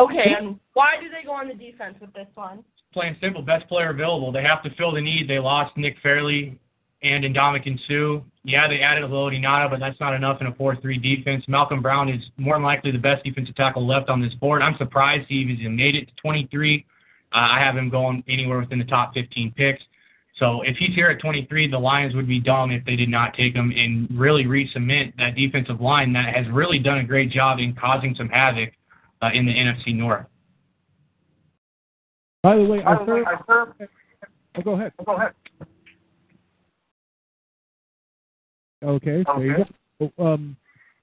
Okay, and why do they go on the defense with this one? Plain and simple, best player available. They have to fill the need. They lost Nick Fairley and Ndamukong Suh. Yeah, they added a little Ngata, but that's not enough in a 4-3 defense. Malcolm Brown is more than likely the best defensive tackle left on this board. I'm surprised he even made it to 23. Uh, I have him going anywhere within the top 15 picks. So if he's here at 23, the Lions would be dumb if they did not take him and really re-cement that defensive line that has really done a great job in causing some havoc uh, in the NFC North. By the way, our third. Oh, go ahead. Go ahead. Okay, there you go. Um,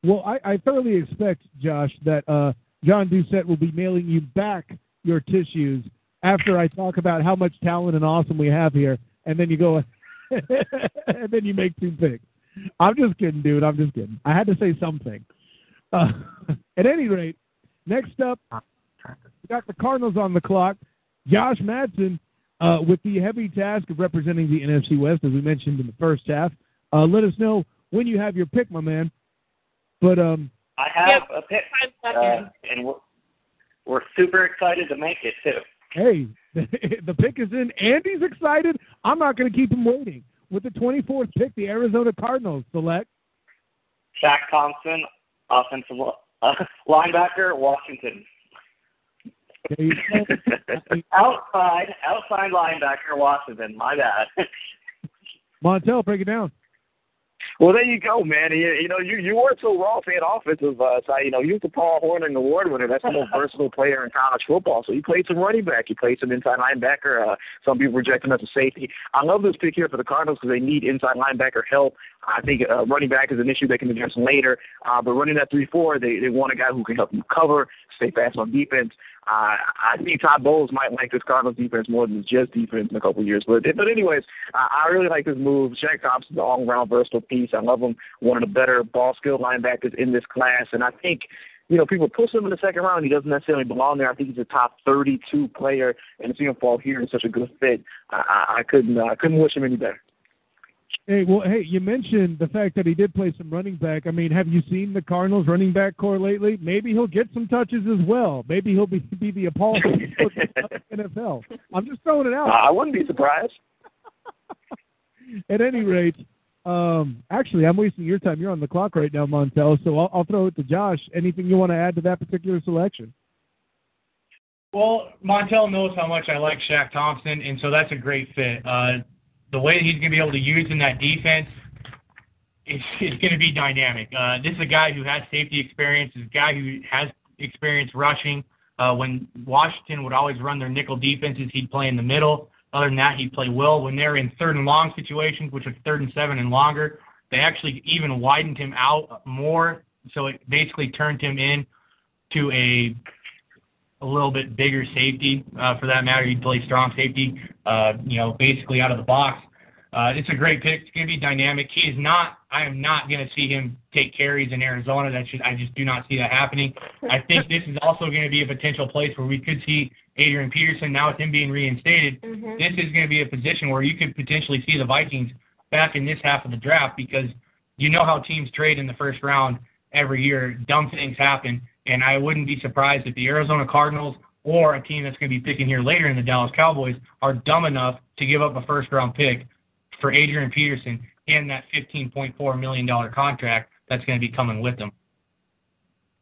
well, I, I thoroughly expect, Josh, that uh, John Doucette will be mailing you back your tissues after I talk about how much talent and awesome we have here, and then you go, and then you make two picks. I'm just kidding, dude. I'm just kidding. I had to say something. Uh, at any rate, next up, we got the Cardinals on the clock. Josh Matson uh, with the heavy task of representing the NFC West, as we mentioned in the first half. Uh, let us know when you have your pick, my man. But um, I have a pick, uh, and we're, we're super excited to make it too. Hey, the pick is in. Andy's excited. I'm not going to keep him waiting. With the 24th pick, the Arizona Cardinals select. Shaq Thompson, offensive uh, linebacker, Washington. There you go. outside, outside linebacker, Washington. My bad. Montel, break it down. Well, there you go, man. You, you know, you you weren't so raw saying offensive uh, side. You know, you was the Paul Hornung Award winner. That's the most versatile player in college football. So you played some running back. You played some inside linebacker. Uh, some people reject him as a safety. I love this pick here for the Cardinals because they need inside linebacker help. I think uh, running back is an issue they can address later. Uh, but running that 3-4, they, they want a guy who can help them cover, stay fast on defense. Uh, I think Todd Bowles might like this Cardinals defense more than just defense in a couple years. But but anyways, uh, I really like this move. Shaq Thompson's an all-around versatile piece. I love him. One of the better ball skill linebackers in this class, and I think you know, people push him in the second round. He doesn't necessarily belong there. I think he's a top 32 player, and to see him fall here is such a good fit. I, I, I couldn't, uh, I couldn't wish him any better. Hey, well, hey, you mentioned the fact that he did play some running back. I mean, have you seen the Cardinals running back corps lately? Maybe he'll get some touches as well. Maybe he'll be be the Paul NFL. I'm just throwing it out. I wouldn't be surprised. At any rate, um, actually, I'm wasting your time. You're on the clock right now, Montel. So I'll, I'll throw it to Josh. Anything you want to add to that particular selection? Well, Montel knows how much I like Shaq Thompson, and so that's a great fit. Uh, the way he's going to be able to use in that defense is, is going to be dynamic. Uh, this is a guy who has safety experience. This is a guy who has experience rushing. Uh, when Washington would always run their nickel defenses, he'd play in the middle. Other than that, he'd play well. When they're in third and long situations, which are third and seven and longer, they actually even widened him out more. So it basically turned him in to a a little bit bigger safety. Uh, for that matter, he'd play strong safety. Uh, you know, basically out of the box. Uh, it's a great pick. It's going to be dynamic. He is not. I am not going to see him take carries in Arizona. That should. I just do not see that happening. I think this is also going to be a potential place where we could see Adrian Peterson. Now with him being reinstated, Mhm. this is going to be a position where you could potentially see the Vikings back in this half of the draft because you know how teams trade in the first round every year. Dumb things happen, and I wouldn't be surprised if the Arizona Cardinals or a team that's going to be picking here later in the Dallas Cowboys are dumb enough to give up a first round pick for Adrian Peterson and that $15.4 million contract that's going to be coming with them.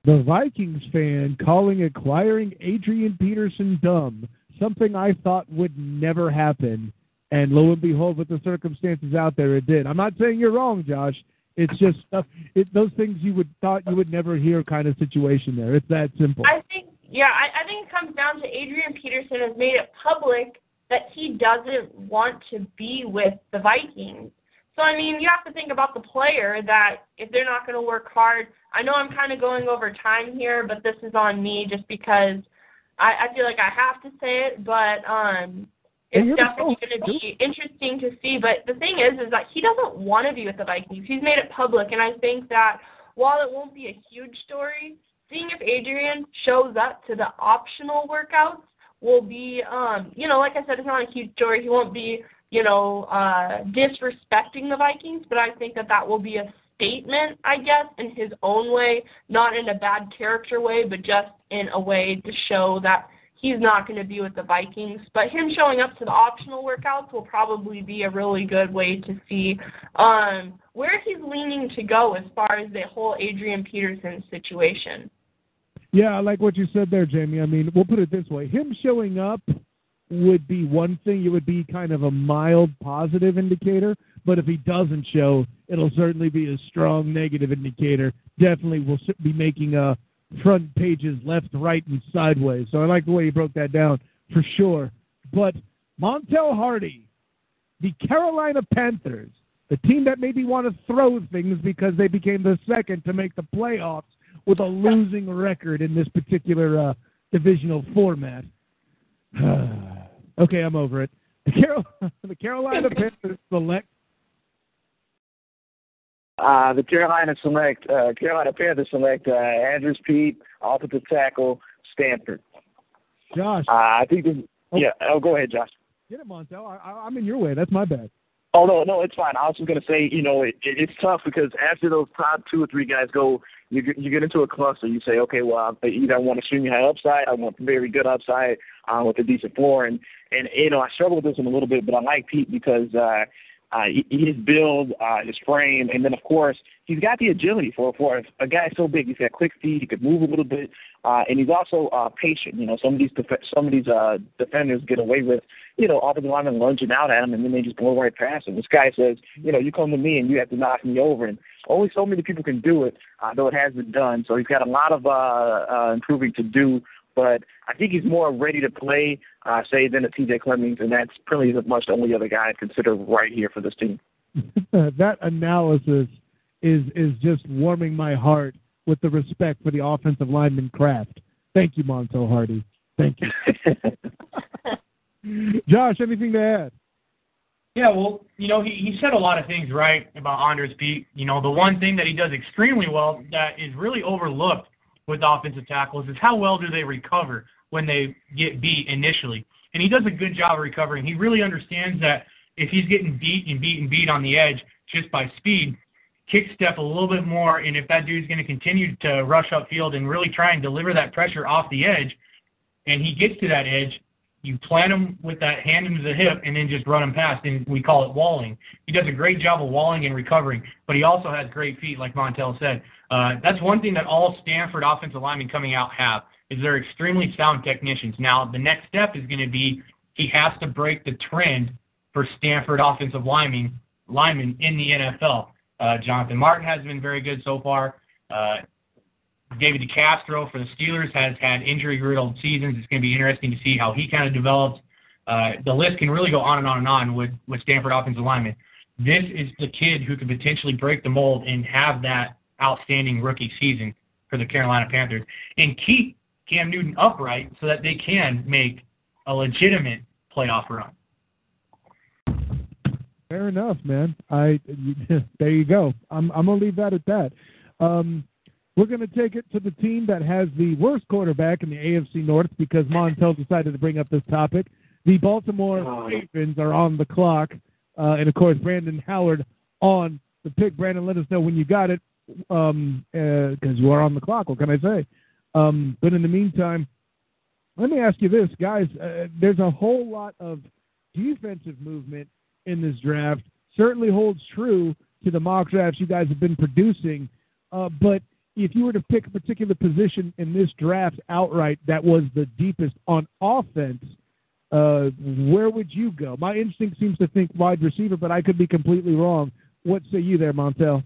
The Vikings fan calling acquiring Adrian Peterson dumb, something I thought would never happen. And lo and behold, with the circumstances out there, it did. I'm not saying you're wrong, Josh. It's just stuff. It, those things you would thought you would never hear kind of situation there. It's that simple. I think, yeah, I, I think it comes down to Adrian Peterson has made it public that he doesn't want to be with the Vikings. So I mean, you have to think about the player that if they're not going to work hard. I know I'm kind of going over time here, but this is on me just because I, I feel like I have to say it. But um, it's definitely going to be interesting to see. But the thing is, is that he doesn't want to be with the Vikings. He's made it public, and I think that while it won't be a huge story, seeing if Adrian shows up to the optional workouts will be, um, you know, like I said, it's not a huge story. He won't be, you know, uh, disrespecting the Vikings, but I think that that will be a statement, I guess, in his own way, not in a bad character way, but just in a way to show that he's not going to be with the Vikings. But him showing up to the optional workouts will probably be a really good way to see um, where he's leaning to go as far as the whole Adrian Peterson situation. Yeah, I like what you said there, Jamie. I mean, we'll put it this way: him showing up would be one thing; it would be kind of a mild positive indicator. But if he doesn't show, it'll certainly be a strong negative indicator. Definitely, will be making uh, front pages left, right, and sideways. So I like the way you broke that down for sure. But Montel Hardy, the Carolina Panthers, the team that maybe want to throw things because they became the second to make the playoffs with a losing record in this particular uh, divisional format. okay, I'm over it. The, Carol- the Carolina Panthers select. Uh, the Carolina select uh, Carolina Panthers select uh, Andrus Peat, offensive tackle, Stanford. Josh. Uh, I think this, yeah. Oh, go ahead, Josh. Get it, Montel. I, I, I'm in your way. That's my bad. Oh no, no, it's fine. I was just gonna say, you know, it, it, it's tough because after those top two or three guys go, you get, you get into a cluster. You say, okay, well, I either I want extremely high upside, I want very good upside uh, with a decent floor, and and you know, I struggle with this one a little bit, but I like Peat because uh, uh, his build, uh, his frame, and then of course he's got the agility for for a guy so big. He's got quick feet. He could move a little bit, uh, and he's also uh, patient. You know, some of these def- some of these uh, defenders get away with you know offensive linemen lunging out at him, and then they just blow right past him. This guy says, you know, you come to me and you have to knock me over, and only so many people can do it, uh, though it has been done. So he's got a lot of uh, uh, improving to do. But I think he's more ready to play, uh, say, than a T.J. Clemmings, and that's pretty the much the only other guy I'd consider right here for this team. that analysis is is just warming my heart with the respect for the offensive lineman craft. Thank you, Montel Hardy. Thank you. Josh, anything to add? Yeah, well, you know, he, he said a lot of things right about Andrus Peat. You know, the one thing that he does extremely well that is really overlooked with offensive tackles is how well do they recover when they get beat initially. And he does a good job of recovering. He really understands that if he's getting beat and beat and beat on the edge just by speed, kick step a little bit more, and if that dude's going to continue to rush upfield and really try and deliver that pressure off the edge, and he gets to that edge, you plant him with that hand into the hip and then just run him past, and we call it walling. He does a great job of walling and recovering, but he also has great feet, like Montel said. Uh, that's one thing that all Stanford offensive linemen coming out have is they're extremely sound technicians. Now, the next step is going to be he has to break the trend for Stanford offensive linemen, linemen in the NFL. Uh, Jonathan Martin has been very good so far. Uh, David DeCastro for the Steelers has had injury-riddled seasons. It's going to be interesting to see how he kind of develops. Uh, the list can really go on and on and on with, with Stanford offensive linemen. This is the kid who could potentially break the mold and have that outstanding rookie season for the Carolina Panthers and keep Cam Newton upright so that they can make a legitimate playoff run. Fair enough, man. I there you go. I'm I'm gonna leave that at that. Um, we're going to take it to the team that has the worst quarterback in the AFC North because Montel decided to bring up this topic. The Baltimore Ravens are on the clock, uh, and of course Brandon Howard on the pick. Brandon, let us know when you got it because um, uh, you are on the clock. What can I say? Um, but in the meantime, let me ask you this, guys. Uh, there's a whole lot of defensive movement in this draft. Certainly holds true to the mock drafts you guys have been producing. Uh, but if you were to pick a particular position in this draft outright that was the deepest on offense, uh, where would you go? My instinct seems to think wide receiver, but I could be completely wrong. What say you there, Montel?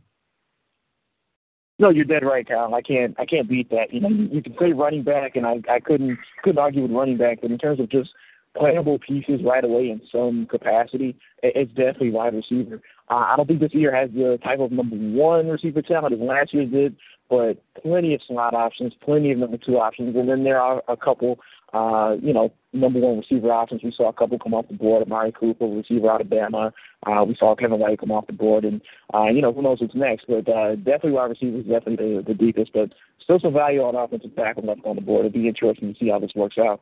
No, you're dead right, Kyle. I can't I can't beat that. You know, you can say running back, and I I couldn't couldn't argue with running back, but in terms of just playable pieces right away in some capacity, it's definitely wide receiver. Uh, I don't think this year has the type of number one receiver talent as last year did, but plenty of slot options, plenty of number two options, and then there are a couple, uh, you know, number one receiver options. We saw a couple come off the board. Amari Cooper, receiver out of Bama. Uh, we saw Kevin White come off the board, and uh, you know, who knows what's next? But uh, definitely wide receivers, definitely the, the deepest, but still some value on offensive tackle left on the board. It'll be interesting to see how this works out.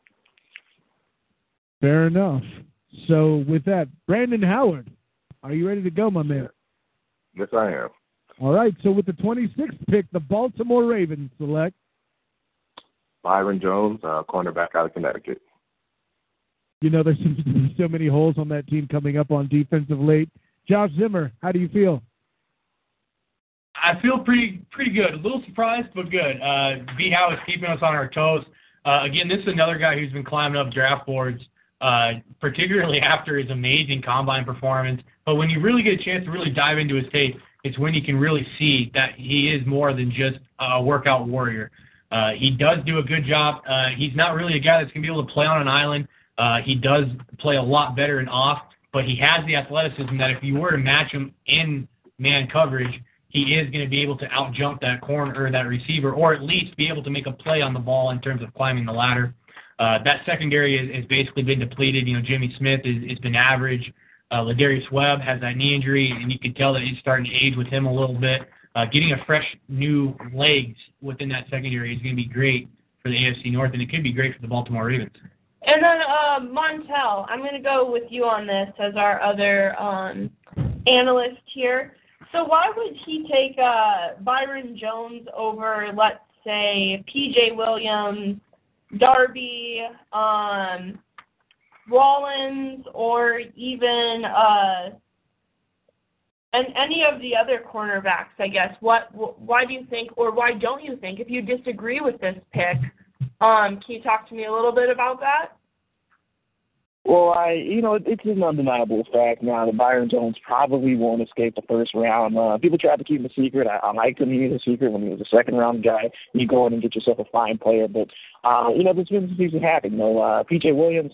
Fair enough. So with that, Brandon Howard, are you ready to go, my man? Yes, I am. All right, so with the 26th pick, the Baltimore Ravens select Byron Jones, uh, cornerback out of Connecticut. You know, there seems to be so many holes on that team coming up on defensive late. Josh Zimmer, how do you feel? I feel pretty pretty good. A little surprised, but good. Uh, B Howe is keeping us on our toes. Uh, again, this is another guy who's been climbing up draft boards, uh, particularly after his amazing combine performance. But when you really get a chance to really dive into his tape, it's when you can really see that he is more than just a workout warrior. Uh, he does do a good job. Uh, he's not really a guy that's going to be able to play on an island. Uh, he does play a lot better in off, but he has the athleticism that if you were to match him in man coverage, he is going to be able to out jump that corner or that receiver, or at least be able to make a play on the ball in terms of climbing the ladder. Uh, that secondary has, has basically been depleted. You know, Jimmy Smith has, has been average. Uh, Lardarius Webb has that knee injury, and you can tell that he's starting to age with him a little bit. Uh, getting a fresh new legs within that secondary is going to be great for the AFC North, and it could be great for the Baltimore Ravens. And then uh, Montel, I'm going to go with you on this as our other um, analyst here. So why would he take uh, Byron Jones over, let's say, P.J. Williams, Darby, um, Rollins or even uh, and any of the other cornerbacks, I guess. What? Why do you think, or why don't you think, if you disagree with this pick, um, can you talk to me a little bit about that? Well, I, you know, it's an undeniable fact now that Byron Jones probably won't escape the first round. Uh, people tried to keep him a secret. I, I liked him. He was a secret when he was a second round guy. You go in and get yourself a fine player, but uh, you know, this been some things that happen. You know, uh, PJ Williams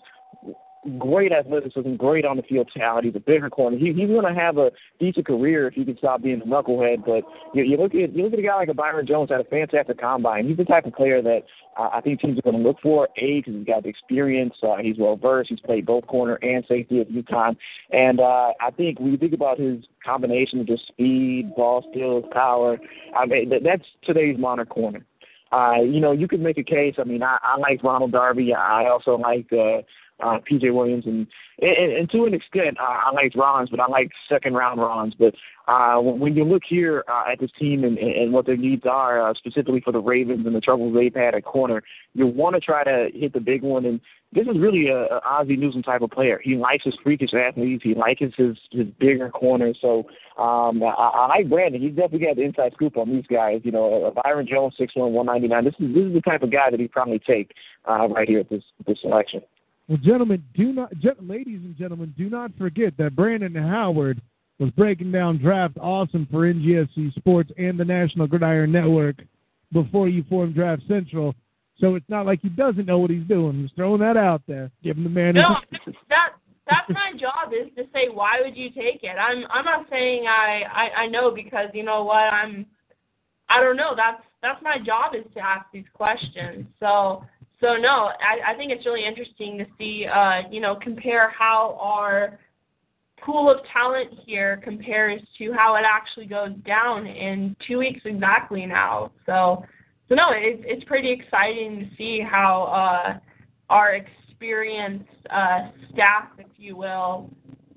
great athleticism, great on the field talent. He's a bigger corner. He, he's going to have a decent career if he can stop being a knucklehead. But you, you look at you look at a guy like a Byron Jones had a fantastic combine. He's the type of player that uh, I think teams are going to look for. A because he's got the experience. Uh, he's well versed. He's played both corner and safety at UConn. And uh, I think when you think about his combination of just speed, ball skills, power, I mean that, that's today's modern corner. Uh, you know, you could make a case. I mean, I, I like Ronald Darby. I also like uh, uh, PJ Williams, and, and and to an extent, uh, I like Ron's, but I like second round Ron's. But uh, when you look here uh, at this team and, and what their needs are, uh, specifically for the Ravens and the troubles they've had at corner, you want to try to hit the big one. And this is really a, a Ozzie Newsome type of player. He likes his freakish athletes. He likes his his bigger corners. So um, I, I like Brandon. He's definitely got the inside scoop on these guys. You know, uh, Byron Jones, six one, one ninety nine. This is this is the type of guy that he'd probably take uh, right here at this this selection. Well, gentlemen, do not, ladies and gentlemen, do not forget that Brandon Howard was breaking down draft awesome for NGSC Sports and the National Gridiron Network before you formed Draft Central. So it's not like he doesn't know what he's doing. He's throwing that out there, giving the man. No, that that's my job is to say why would you take it. I'm I'm not saying I, I I know because you know what I'm. I don't know. That's that's my job is to ask these questions. So so no, I, I think it's really interesting to see, uh, you know, compare how our pool of talent here compares to how it actually goes down in two weeks exactly now. So, so no, it's it's pretty exciting to see how uh, our experienced uh, staff, if you will,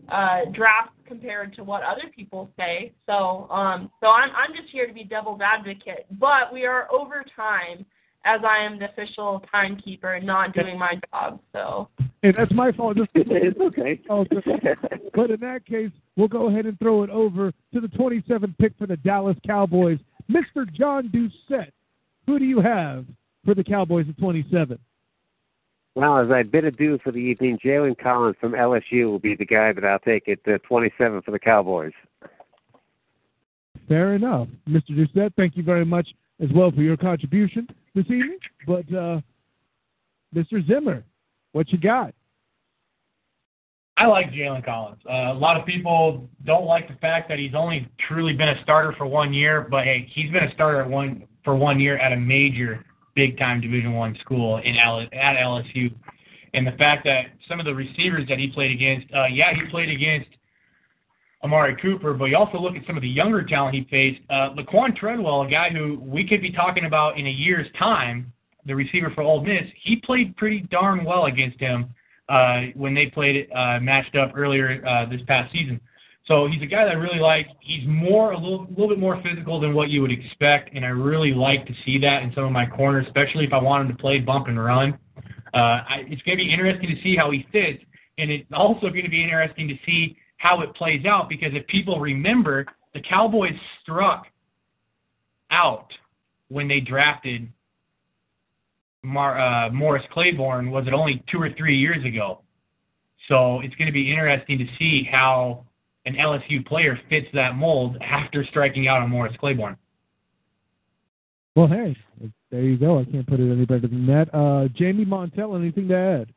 uh, draft compared to what other people say. So, um, so I'm I'm just here to be devil's advocate, but we are over time as I am the official timekeeper and not doing my job. So. Hey, that's my fault. It's okay. Oh, but in that case, we'll go ahead and throw it over to the 27th pick for the Dallas Cowboys, Mr. John Doucette. Who do you have for the Cowboys at 27? Well, as I bid adieu for the evening, Jalen Collins from LSU will be the guy that I'll take at uh, 27 for the Cowboys. Fair enough. Mr. Doucette, thank you very much as well for your contribution this evening. But uh, Mr. Zimmer, what you got? I like Jalen Collins. Uh, a lot of people don't like the fact that he's only truly been a starter for one year, but hey, he's been a starter at one for one year at a major, big time Division One school in L- at LSU. And the fact that some of the receivers that he played against, uh, yeah, he played against Amari Cooper, but you also look at some of the younger talent he faced. Uh, Laquon Treadwell, a guy who we could be talking about in a year's time, the receiver for Ole Miss, he played pretty darn well against him uh, when they played uh, matched up earlier uh, this past season. So he's a guy that I really like. He's more a little, little bit more physical than what you would expect, and I really like to see that in some of my corners, especially if I want him to play bump and run. Uh, I, it's going to be interesting to see how he fits, and it's also going to be interesting to see how it plays out because if people remember, the Cowboys struck out when they drafted Mar, uh, Morris Claiborne. Was it only two or three years ago? So it's going to be interesting to see how an LSU player fits that mold after striking out on Morris Claiborne. Well, hey, there you go. I can't put it any better than that. Uh, Jamie Montel, anything to add?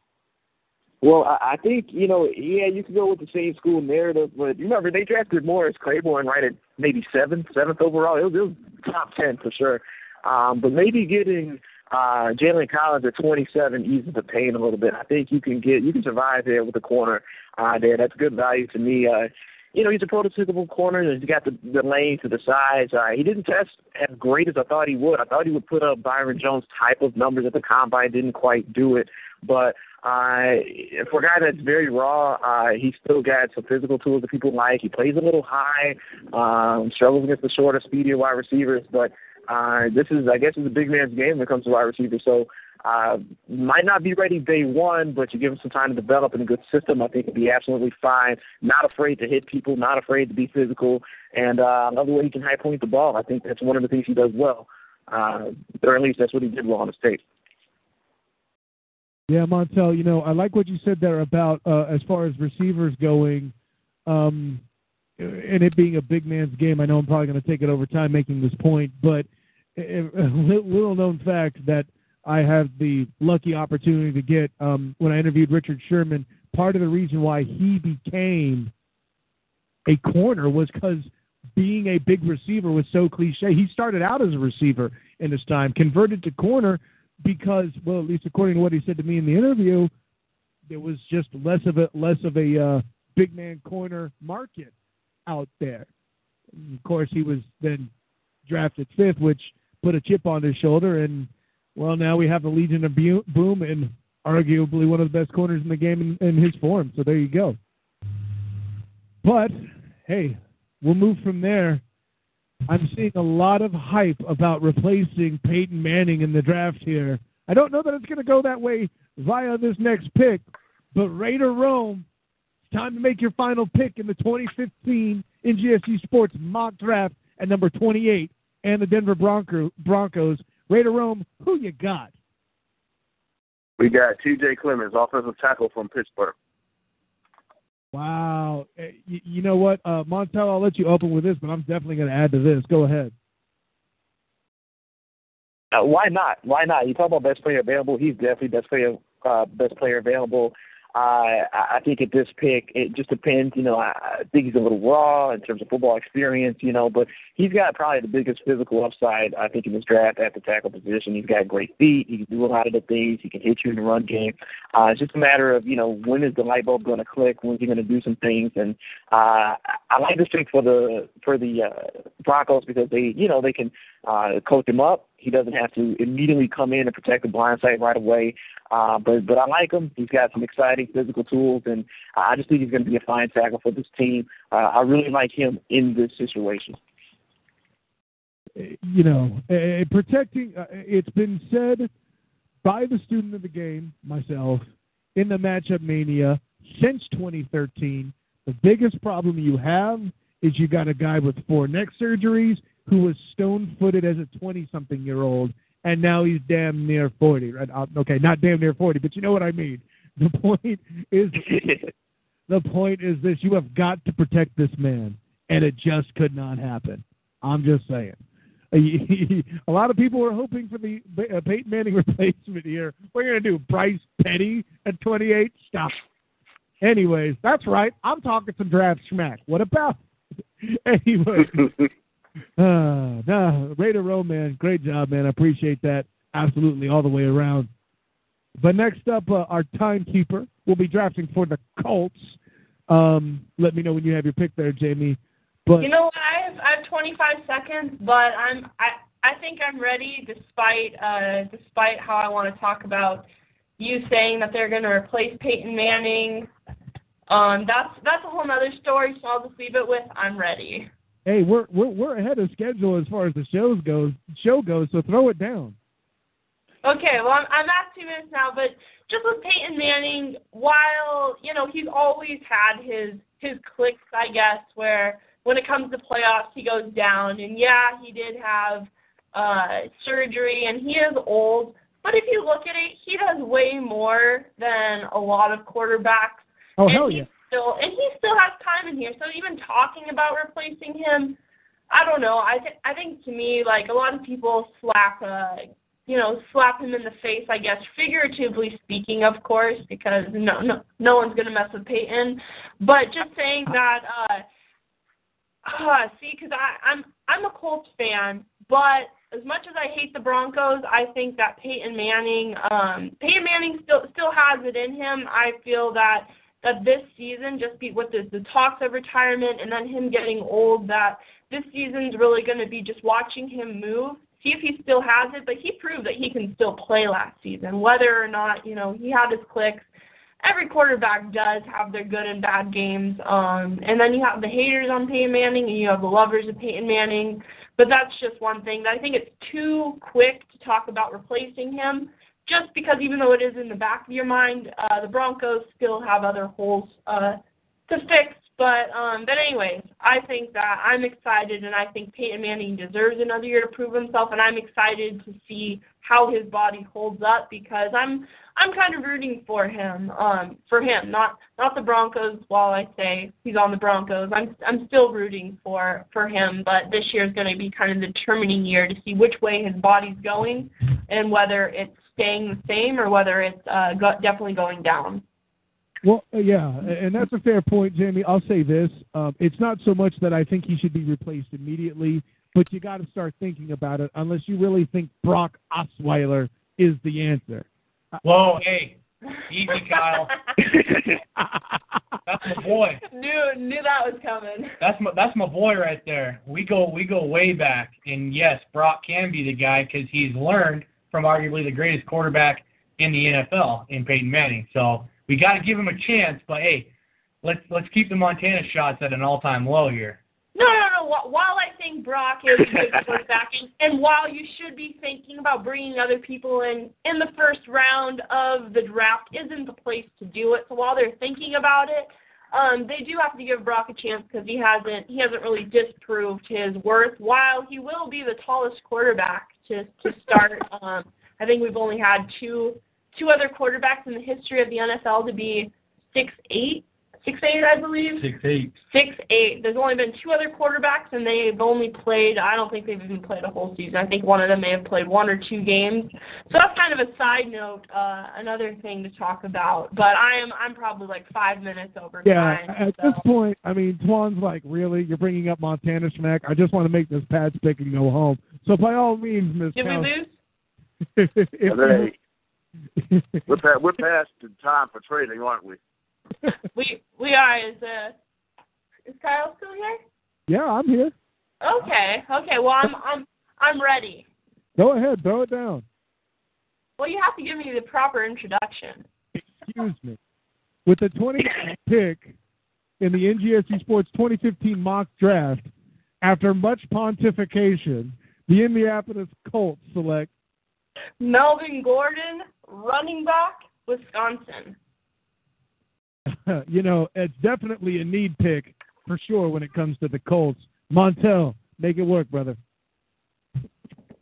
Well, I, think you know, yeah, you could go with the same school narrative, but remember they drafted Morris Claiborne right at maybe seventh, seventh overall. It was, it was top ten for sure. Um, but maybe getting uh, Jalen Collins at 27 eases the pain a little bit. I think you can get you can survive there with the corner uh, there. That's good value to me. Uh, you know, he's a prototypical corner. He's got the, the lane to the size. Uh, he didn't test as great as I thought he would. I thought he would put up Byron Jones type of numbers at the combine. Didn't quite do it, but uh, for a guy that's very raw, uh, he's still got some physical tools that people like. He plays a little high, um, struggles against the shorter, speedier wide receivers, but uh, this is, I guess, is a big man's game when it comes to wide receivers. So uh, might not be ready day one, but you give him some time to develop in a good system. I think he'll be absolutely fine. Not afraid to hit people, not afraid to be physical, and uh, another way he can high point the ball. I think that's one of the things he does well, uh, or at least that's what he did well on the state. Yeah, Montel, you know, I like what you said there about uh, as far as receivers going, um, and it being a big man's game. I know I'm probably going to take it over time making this point, but a little known fact that I have the lucky opportunity to get um, when I interviewed Richard Sherman. Part of the reason why he became a corner was because being a big receiver was so cliche. He started out as a receiver in his time, converted to corner because, well, at least according to what he said to me in the interview, there was just less of a less of a uh, big man corner market out there. of course, he was then drafted fifth, which put a chip on his shoulder, and well, now we have the Legion of Boom and arguably one of the best corners in the game in, in his form. So there you go. But hey, we'll move from there. I'm seeing a lot of hype about replacing Peyton Manning in the draft here. I don't know that it's going to go that way via this next pick, but Raider Rome, it's time to make your final pick in the 2015 NGSC Sports mock draft at number 28 and the Denver Bronco, Broncos. Raider Rome, who you got? We got T.J. Clemmings, offensive tackle from Pittsburgh. Wow. Eh, You, you know what, uh, Montel, I'll let you open with this, but I'm definitely going to add to this. Go ahead. Uh, why not? Why not? You talk about best player available. He's definitely best player uh, best player available. I I think at this pick, it just depends. You know, I, I think he's a little raw in terms of football experience. You know, but he's got probably the biggest physical upside I think in this draft at the tackle position. He's got great feet. He can do a lot of the things. He can hit you in the run game. Uh, it's just a matter of you know when is the light bulb going to click? When's he going to do some things? And uh, I like this pick for the for the uh, Broncos because they you know they can uh, coach him up. He doesn't have to immediately come in and protect the blind side right away. Uh, but but I like him. He's got some exciting physical tools, and I just think he's going to be a fine tackle for this team. Uh, I really like him in this situation. you know, uh, protecting. Uh, it's been said by the student of the game, myself, in the matchup mania since 2013. The biggest problem you have is you got a guy with four neck surgeries who was stone-footed as a 20-something-year-old, and now he's damn near 40. Right? Uh, Okay, not damn near 40, but you know what I mean. The point is, the point is this: you have got to protect this man, and it just could not happen. I'm just saying. A lot of people were hoping for the uh, Peyton Manning replacement here. We're going to do Bryce Petty at 28. Stop. Anyways, that's right. I'm talking some draft smack. What about? anyway, uh, no, Raider Row, man, great job, man. I appreciate that absolutely all the way around. But next up, uh, our timekeeper will be drafting for the Colts. Um, let me know when you have your pick there, Jamie. But you know what? I have I have 25 seconds, but I'm I I think I'm ready despite uh despite how I want to talk about you saying that they're going to replace Peyton Manning. Um, that's that's a whole other story. So I'll just leave it with I'm ready. Hey, we're we're we're ahead of schedule as far as the shows goes. Show goes, so throw it down. Okay, well, I'm, I'm at two minutes now, but just with Peyton Manning, while you know he's always had his his clicks, I guess, where when it comes to playoffs he goes down, and yeah, he did have uh, surgery, and he is old. But if you look at it, he does way more than a lot of quarterbacks. Oh and hell he yeah! Still, and he still has time in here. So even talking about replacing him, I don't know. I th- I think to me, like a lot of people slap uh you know, slap him in the face, I guess, figuratively speaking, of course, because no no no one's gonna mess with Peyton. But just saying that, uh, uh see, because I'm I'm a Colts fan, but as much as I hate the Broncos, I think that Peyton Manning, um, Peyton Manning still still has it in him. I feel that that this season, just be with the, the talks of retirement and then him getting old, that this season's really going to be just watching him move, see if he still has it. But he proved that he can still play last season, whether or not you know he had his clicks. Every quarterback does have their good and bad games, um, and then you have the haters on Peyton Manning, and you have the lovers of Peyton Manning. But that's just one thing. That I think it's too quick to talk about replacing him just because even though it is in the back of your mind, uh, the Broncos still have other holes uh, to fix. But um, but anyways, I think that I'm excited, and I think Peyton Manning deserves another year to prove himself, and I'm excited to see how his body holds up because I'm I'm kind of rooting for him, um, for him, not not the Broncos. While I say he's on the Broncos, I'm I'm still rooting for for him. But this year is going to be kind of the determining year to see which way his body's going, and whether it's staying the same or whether it's uh, go- definitely going down. Well, uh, yeah, and that's a fair point, Jamie. I'll say this: um, it's not so much that I think he should be replaced immediately, but you got to start thinking about it. Unless you really think Brock Osweiler is the answer. Whoa, hey, easy, Kyle. That's my boy. Knew knew that was coming. That's my that's my boy right there. We go we go way back, and yes, Brock can be the guy because he's learned from arguably the greatest quarterback in the NFL in Peyton Manning. So we got to give him a chance. But hey, let's let's keep the Montana shots at an all-time low here. No, no, no. While I think Brock is a good quarterback, and, while you should be thinking about bringing other people in in the first round of the draft, isn't the place to do it. So while they're thinking about it, um, they do have to give Brock a chance because he hasn't he hasn't really disproved his worth. While he will be the tallest quarterback to to start, um, I think we've only had two two other quarterbacks in the history of the NFL to be six eight six eight I believe Six eight. six eight. There's only been two other quarterbacks, and they've only played. I don't think they've even played a whole season. I think one of them may have played one or two games. So that's kind of a side note, uh, another thing to talk about. But I am I'm probably like five minutes over Yeah, time. at so. this point, I mean, Twan's like, really? You're bringing up Montana Schmack? I just want to make this Pats pick and go home. So by all means, Miss Did we lose? if Hey, we're, pa- we're past the time for trading, aren't we? We we are. Is uh is Kyle still here? yeah, I'm here. Okay. Okay. Well, I'm I'm I'm ready. Go ahead, throw it down. Well, you have to give me the proper introduction. Excuse me. With the 20th pick in the NGSC Sports 2015 mock draft, after much pontification, the Indianapolis Colts select Melvin Gordon, running back, Wisconsin. you know, it's definitely a need pick for sure when it comes to the Colts. Montel, make it work, brother.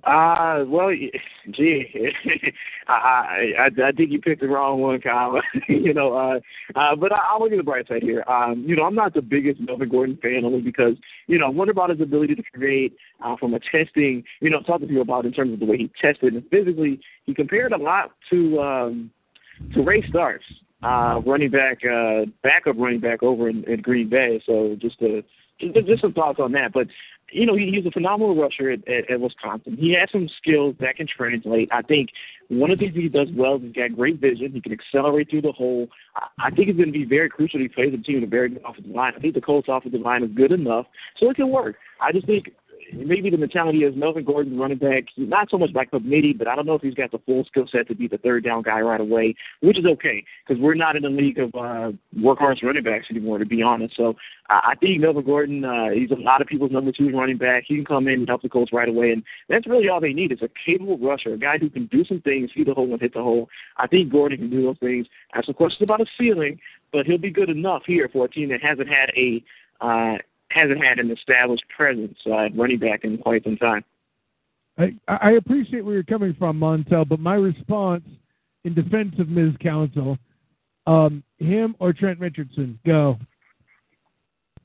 Uh, well, gee, I, I I think you picked the wrong one, Kyle. you know, uh, uh, but I, I'll look at the bright side here. Um, you know, I'm not the biggest Melvin Gordon fan only because you know, I wonder about his ability to create uh, from a testing. You know, talking to you about in terms of the way he tested and physically, he compared a lot to um to Ray Starks, uh, running back, uh, backup running back over in, in Green Bay. So just to just, just some thoughts on that, but you know, he, he's a phenomenal rusher at, at, at Wisconsin. He has some skills that can translate. I think one of the things he does well is he's got great vision. He can accelerate through the hole. I, I think it's going to be very crucial. He plays a team with a very good offensive line. I think the Colts offensive line is good enough, so it can work. I just think maybe the mentality is Melvin Gordon, running back, not so much like committee, but I don't know if he's got the full skill set to be the third down guy right away, which is okay because we're not in a league of uh, workhorse running backs anymore, to be honest. So uh, I think Melvin Gordon, uh, he's a lot of people's number two running back. He can come in and help the Colts right away, and that's really all they need is a capable rusher, a guy who can do some things, see the hole and hit the hole. I think Gordon can do those things. I have some questions about his ceiling, but he'll be good enough here for a team that hasn't had a uh, hasn't had an established presence uh, at running back in quite some time. I, I appreciate where you're coming from, Montel, but my response in defense of Ms. Council, um, him or Trent Richardson, go.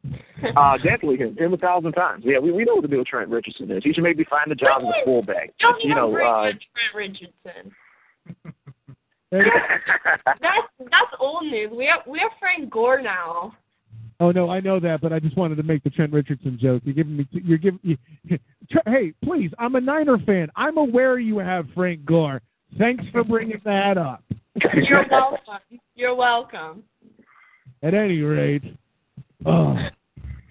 Uh, definitely him. Him a thousand times. Yeah, we, we know what the deal with Trent Richardson is. He should maybe find a job as a fullback. Don't You know, uh, Trent Richardson. That's that's old news. We have we have Frank Gore now. Oh no, I know that, but I just wanted to make the Trent Richardson joke. You're giving me, you're giving. You, hey, please, I'm a Niner fan. I'm aware you have Frank Gore. Thanks for bringing that up. You're welcome. You're welcome. At any rate, oh.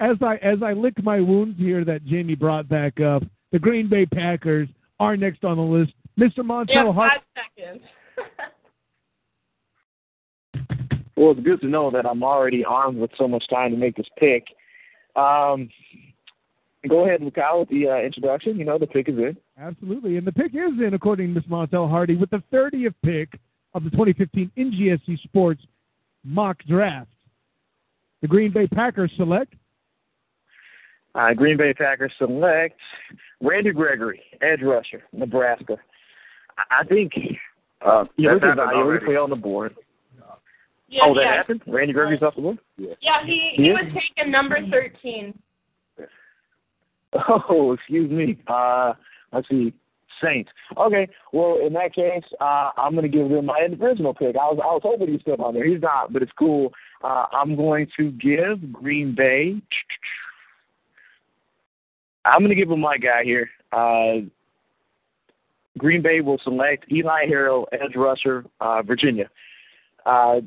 as I as I lick my wounds here that Jamie brought back up, the Green Bay Packers are next on the list. Mr. Montel Yeah, Hart. five seconds. Well, it's good to know that I'm already armed with so much time to make this pick. Um, go ahead, Kyle, with the uh, introduction. You know, the pick is in. Absolutely. And the pick is in, according to Ms. Montel Hardy, with the 30th pick of the 2015 NGSC Sports mock draft. The Green Bay Packers select Uh, Green Bay Packers select Randy Gregory, edge rusher, Nebraska. I I think Uh, you that look at already. play on the board. Yeah, oh, that yeah. happened? Randy Gregory's off the board? Yeah. Yeah, he He he is? was taken number thirteen. Oh, excuse me. Uh, let's see. Saints. Okay. Well, in that case, uh, I'm going to give them my original pick. I was I was hoping he's still on there. He's not, but it's cool. Uh, I'm going to give Green Bay. I'm going to give them my guy here. Uh, Green Bay will select Eli Harold, edge rusher, uh, Virginia. Uh,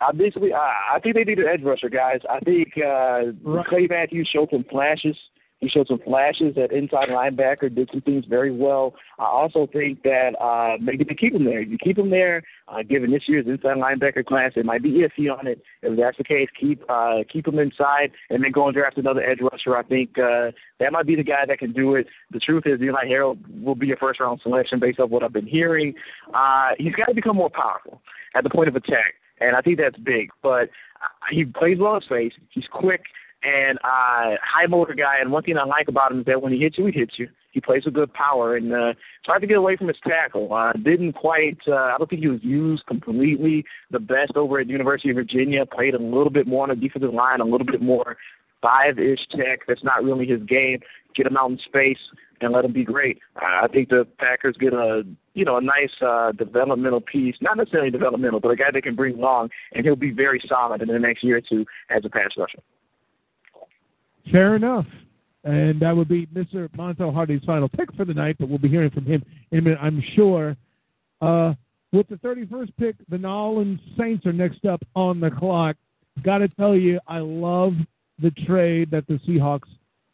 I basically, I, I think they need an edge rusher, guys. I think uh, Right. Clay Matthews showed some flashes He showed some flashes at inside linebacker, did some things very well. I also think that uh, maybe to keep him there. You keep him there, uh, given this year's inside linebacker class, it might be iffy on it. If that's the case, keep uh, keep him inside and then go and draft another edge rusher. I think uh, that might be the guy that can do it. The truth is, Eli Harold will be a first round selection based off what I've been hearing. Uh, he's got to become more powerful at the point of attack, and I think that's big. But he plays well in space. He's quick and uh, high motor guy. And one thing I like about him is that when he hits you, he hits you. He plays with good power, and uh, tried to get away from his tackle. Uh, didn't quite. Uh, I don't think he was used completely the best over at the University of Virginia. Played a little bit more on the defensive line, a little bit more five-ish tech. That's not really his game. Get him out in space and let him be great. I think the Packers get a you know a nice uh, developmental piece, not necessarily developmental, but a guy they can bring along, and he'll be very solid in the next year or two as a pass rusher. Fair enough. And that would be Mr. Montel Hardy's final pick for the night, but we'll be hearing from him in a minute, I'm sure. Uh, with the 31st pick, the New Orleans Saints are next up on the clock. Got to tell you, I love the trade that the Seahawks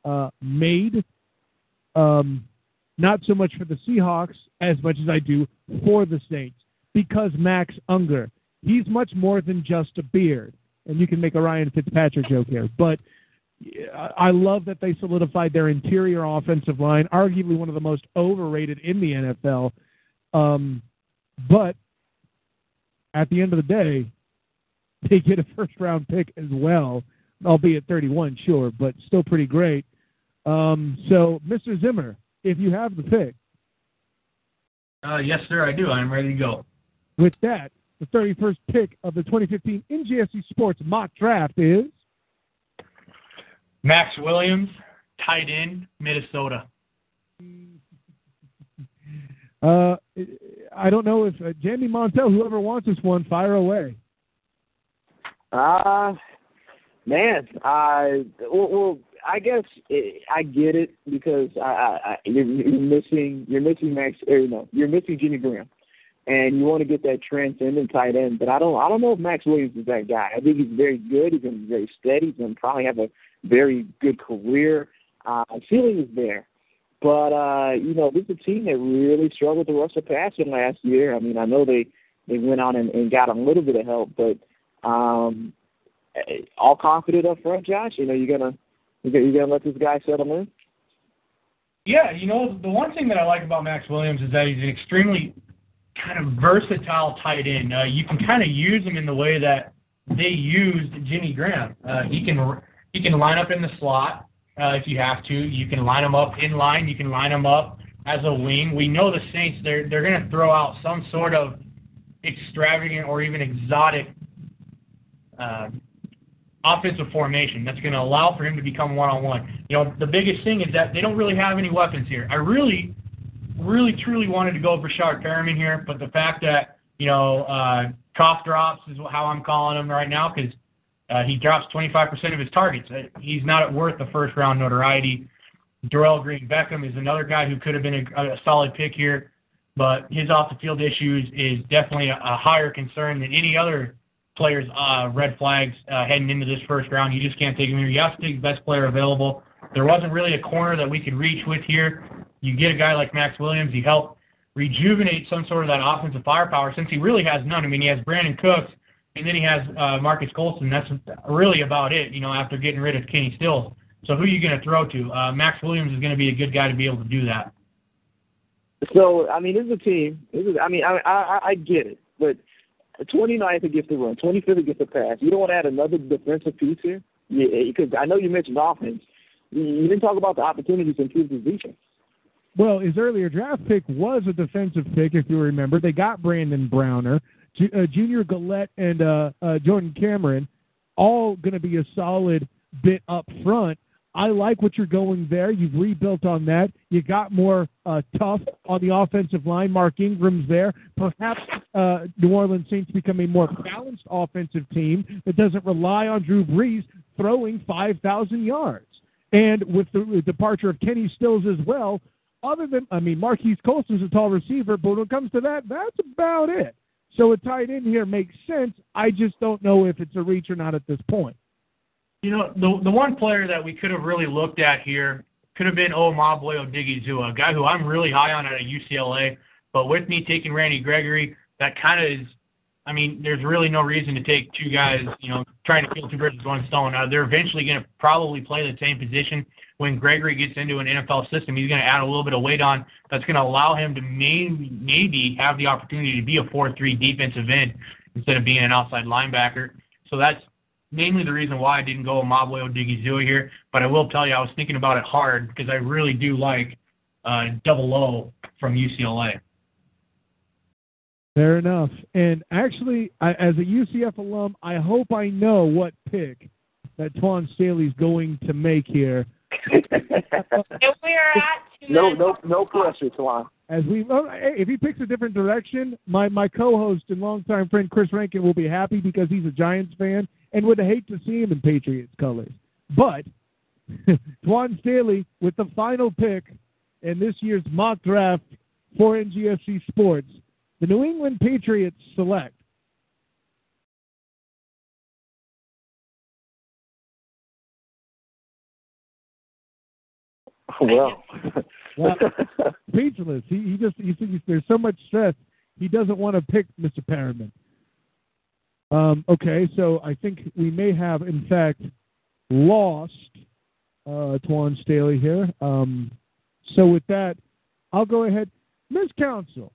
uh, made. Um, not so much for the Seahawks as much as I do for the Saints, because Max Unger, he's much more than just a beard. And you can make a Ryan Fitzpatrick joke here, but I love that they solidified their interior offensive line, arguably one of the most overrated in the NFL. Um, but at the end of the day, they get a first round pick as well, albeit 31, sure, but still pretty great. Um, so, Mr. Zimmer, if you have the pick. Uh, yes, sir, I do. I'm ready to go. With that, the 31st pick of the 2015 NGSC Sports mock draft is. Maxx Williams, tight end, Minnesota. Uh, I don't know if uh, Jamie Montel, whoever wants this one, fire away. Uh man, I well, well I guess it, I get it because I, I, I you're, you're missing you're missing Max or no you're missing Jimmy Graham, and you want to get that transcendent tight end. But I don't I don't know if Maxx Williams is that guy. I think he's very good. He's going to be very steady. He's going to probably have a very good career. Uh, feeling is there. But uh, you know, this is a team that really struggled to rush the passer last year. I mean, I know they they went on and, and got a little bit of help, but um, all confident up front, Josh. You know, you're gonna you're gonna let this guy settle in. Yeah, you know, the one thing that I like about Maxx Williams is that he's an extremely kind of versatile tight end. Uh, you can kind of use him in the way that they used Jimmy Graham. Uh, he can he can line up in the slot uh, if you have to. You can line him up in line. You can line him up as a wing. We know the Saints they're they're going to throw out some sort of extravagant or even exotic uh, offensive formation that's going to allow for him to become one on one. You know, the biggest thing is that they don't really have any weapons here. I really, really, truly wanted to go for Breshad Perriman here, but the fact that you know uh, cough drops is how I'm calling him right now because uh, he drops 25% of his targets. Uh, he's not worth the first round notoriety. Dorial Green Beckham is another guy who could have been a, a solid pick here, but his off the field issues is definitely a, a higher concern than any other player's uh, red flags uh, heading into this first round. You just can't take him here. You have to take the best player available. There wasn't really a corner that we could reach with here. You get a guy like Maxx Williams. He helped rejuvenate some sort of that offensive firepower since he really has none. I mean, he has Brandin Cooks and then he has uh, Marques Colston. That's really about it, you know, after getting rid of Kenny Stills. So who are you going to throw to? Uh, Maxx Williams is going to be a good guy to be able to do that. So I mean, this is a team. This is, I mean, I, I I get it, but 29th against the run, 25th against the pass. You don't want to add another defensive piece here, yeah, because I know you mentioned offense. You didn't talk about the opportunities to improve this defense. Well, his earlier draft pick was a defensive pick, if you remember. They got Brandon Browner uh, Junior Galette and uh, uh, Jordan Cameron, all going to be a solid bit up front. I like what you're going there. You've rebuilt on that. You got more uh, tough on the offensive line. Mark Ingram's there. Perhaps uh, New Orleans Saints become a more balanced offensive team that doesn't rely on Drew Brees throwing 5,000 yards. And with the departure of Kenny Stills as well, other than, I mean, Marques Colston's a tall receiver, but when it comes to that, that's about it. So a tight end here makes sense. I just don't know if it's a reach or not at this point. You know, the the one player that we could have really looked at here could have been oh, Owamagbe Odighizuwa, a guy who I'm really high on at UCLA. But with me taking Randy Gregory, that kind of is. I mean, there's really no reason to take two guys, you know, trying to kill two birds with one stone. Now, they're eventually going to probably play the same position. When Gregory gets into an NFL system, he's going to add a little bit of weight on. That's going to allow him to maybe, maybe have the opportunity to be a 4-3 defensive end instead of being an outside linebacker. So that's mainly the reason why I didn't go Mabwe Odighizuwa here. But I will tell you, I was thinking about it hard because I really do like uh, Double O from UCLA. Fair enough. And actually, I, as a UCF alum, I hope I know what pick that Twan Staley's going to make here. if we're at No, no, no pressure, Twan. As we, oh, if he picks a different direction, my my co-host and longtime friend Chris Rankin will be happy because he's a Giants fan and would hate to see him in Patriots colors. But Twan Staley with the final pick in this year's mock draft for NGSC Sports, the New England Patriots select oh, Well, Well, speechless. He, he just he thinks there's so much stress. He doesn't want to pick Mr. Perriman. Um, okay, so I think we may have, in fact, lost uh, Twan Staley here. Um, so with that, I'll go ahead. Ms. Council,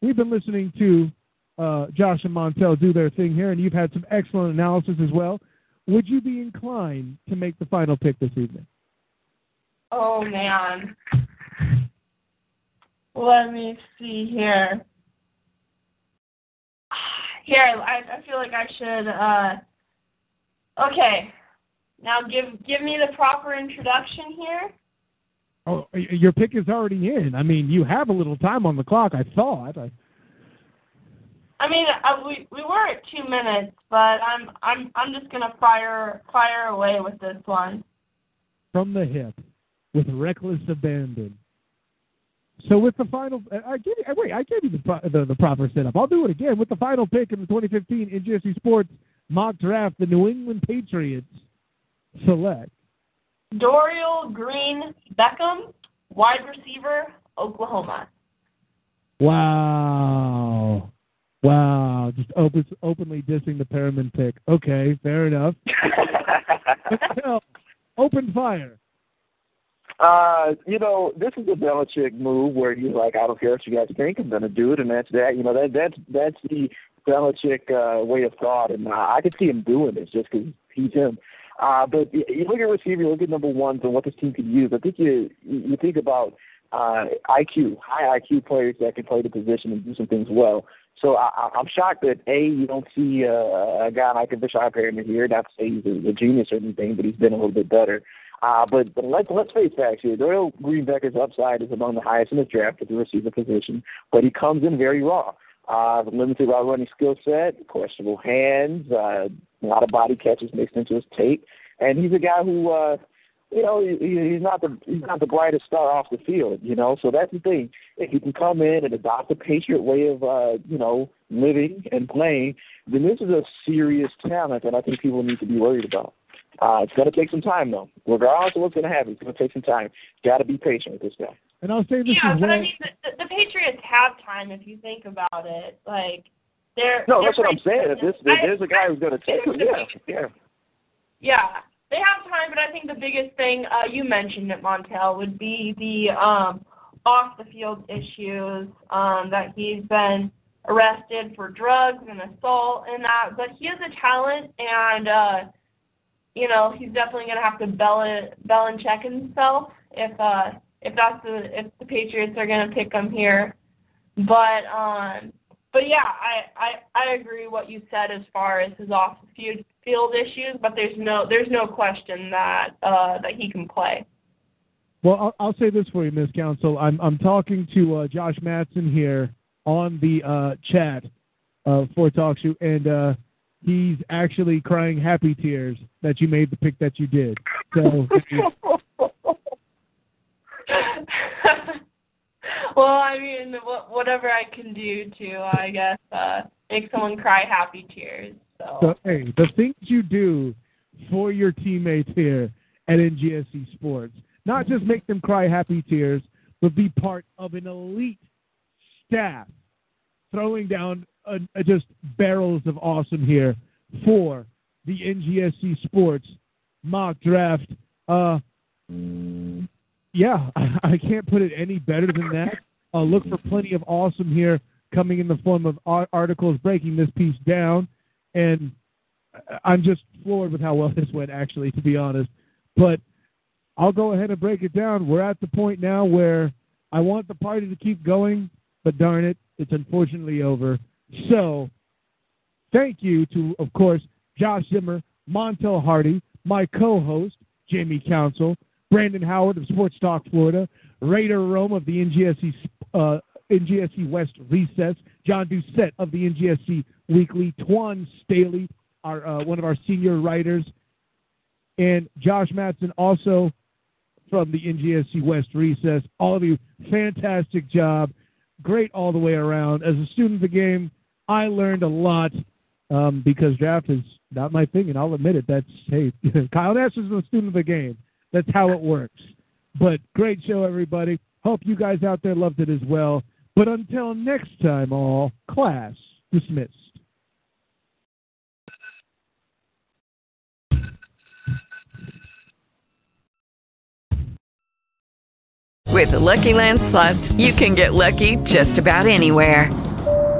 we've been listening to uh, Josh and Montel do their thing here, and you've had some excellent analysis as well. Would you be inclined to make the final pick this evening? Oh man. Let me see here. Here, I, I feel like I should. Uh, okay. Now give give me the proper introduction here. Oh, your pick is already in. I mean, you have a little time on the clock. I thought. I, I mean, uh, we we were at two minutes, but I'm I'm I'm just gonna fire fire away with this one. from the hip, with reckless abandon. So with the final, uh, I give you, uh, wait, I gave you the, the the proper setup. I'll do it again with the final pick in the 2015 NGSC Sports mock draft. The New England Patriots select Dorial Green Beckham, wide receiver, Oklahoma. Wow. Wow. Just open, openly dissing the Perriman pick. Okay, fair enough. Open fire. Uh, you know, this is a Belichick move where he's like, I don't care what you guys think, I'm to do it, and that's that. You know, that that's that's the Belichick uh, way of thought, and uh, I could see him doing this just because he's him. Uh, but you look at receiver, you look at number ones and what this team could use. I think you you think about uh, IQ, high IQ players that can play the position and do some things well. So I, I'm shocked that a you don't see uh, a guy like a Breshad Perriman here. Not to say he's a, a genius or anything, but he's been a little bit better. Uh, but but let's face facts here. Doyle Greenbecker's upside is among the highest in the draft at the receiver position, but he comes in very raw. Uh, limited route running skill set, questionable hands, uh, a lot of body catches mixed into his tape, and he's a guy who, uh, you know, he- he's not the he's not the brightest star off the field. You know, so that's the thing. If he can come in and adopt the Patriot way of, uh, you know, living and playing, then this is a serious talent that I think people need to be worried about. Uh, it's going to take some time, though. Regardless of what's going to happen, it's going to take some time. Got to be patient with this guy. And I'll say this Yeah, but well. I mean, the, the, the Patriots have time if you think about it. Like they're No, they're that's what I'm saying. If this, if there's a guy who's going to take him, yeah, yeah. Yeah, they have time, but I think the biggest thing uh, you mentioned it, Montel, would be the um, off the field issues um, that he's been arrested for drugs and assault and that. But he has a talent, and uh, you know he's definitely going to have to bell it, bell and check himself if uh, if that's the if the Patriots are going to pick him here. But um, but yeah, I, I I agree what you said as far as his off field field issues, but there's no there's no question that uh, that he can play. Well, I'll, I'll say this for you, Miss Council. I'm I'm talking to uh, Josh Matson here on the uh, chat uh, for TalkShoe, and uh, he's actually crying happy tears that you made the pick that you did. So well, I mean, wh- whatever I can do to, I guess, uh, make someone cry happy tears. So, So hey, the things you do for your teammates here at NGSC Sports, not just make them cry happy tears, but be part of an elite staff throwing down a, a just barrels of awesome here for the NGSC Sports mock draft. Uh, yeah, I can't put it any better than that. Uh, look for plenty of awesome here coming in the form of articles breaking this piece down. And I'm just floored with how well this went, actually, to be honest. But I'll go ahead and break it down. We're at the point now where I want the party to keep going, but darn it, it's unfortunately over. So, thank you to, of course, Josh Zimmer, Montel Hardy, my co host, Jamie Council, Brandon Howard of Sports Talk Florida, Raider Rome of the NGSC, uh, NGSC West Recess, John Doucette of the NGSC Weekly, Twan Staley, our, uh, one of our senior writers, and Josh Matson also from the NGSC West Recess. All of you, fantastic job. Great all the way around. As a student of the game, I learned a lot um, because draft is not my thing, and I'll admit it. That's hey, Kyle Nash is a student of the game. That's how it works. But great show, everybody. Hope you guys out there loved it as well. But until next time, all class dismissed. With the Lucky Land slots, you can get lucky just about anywhere.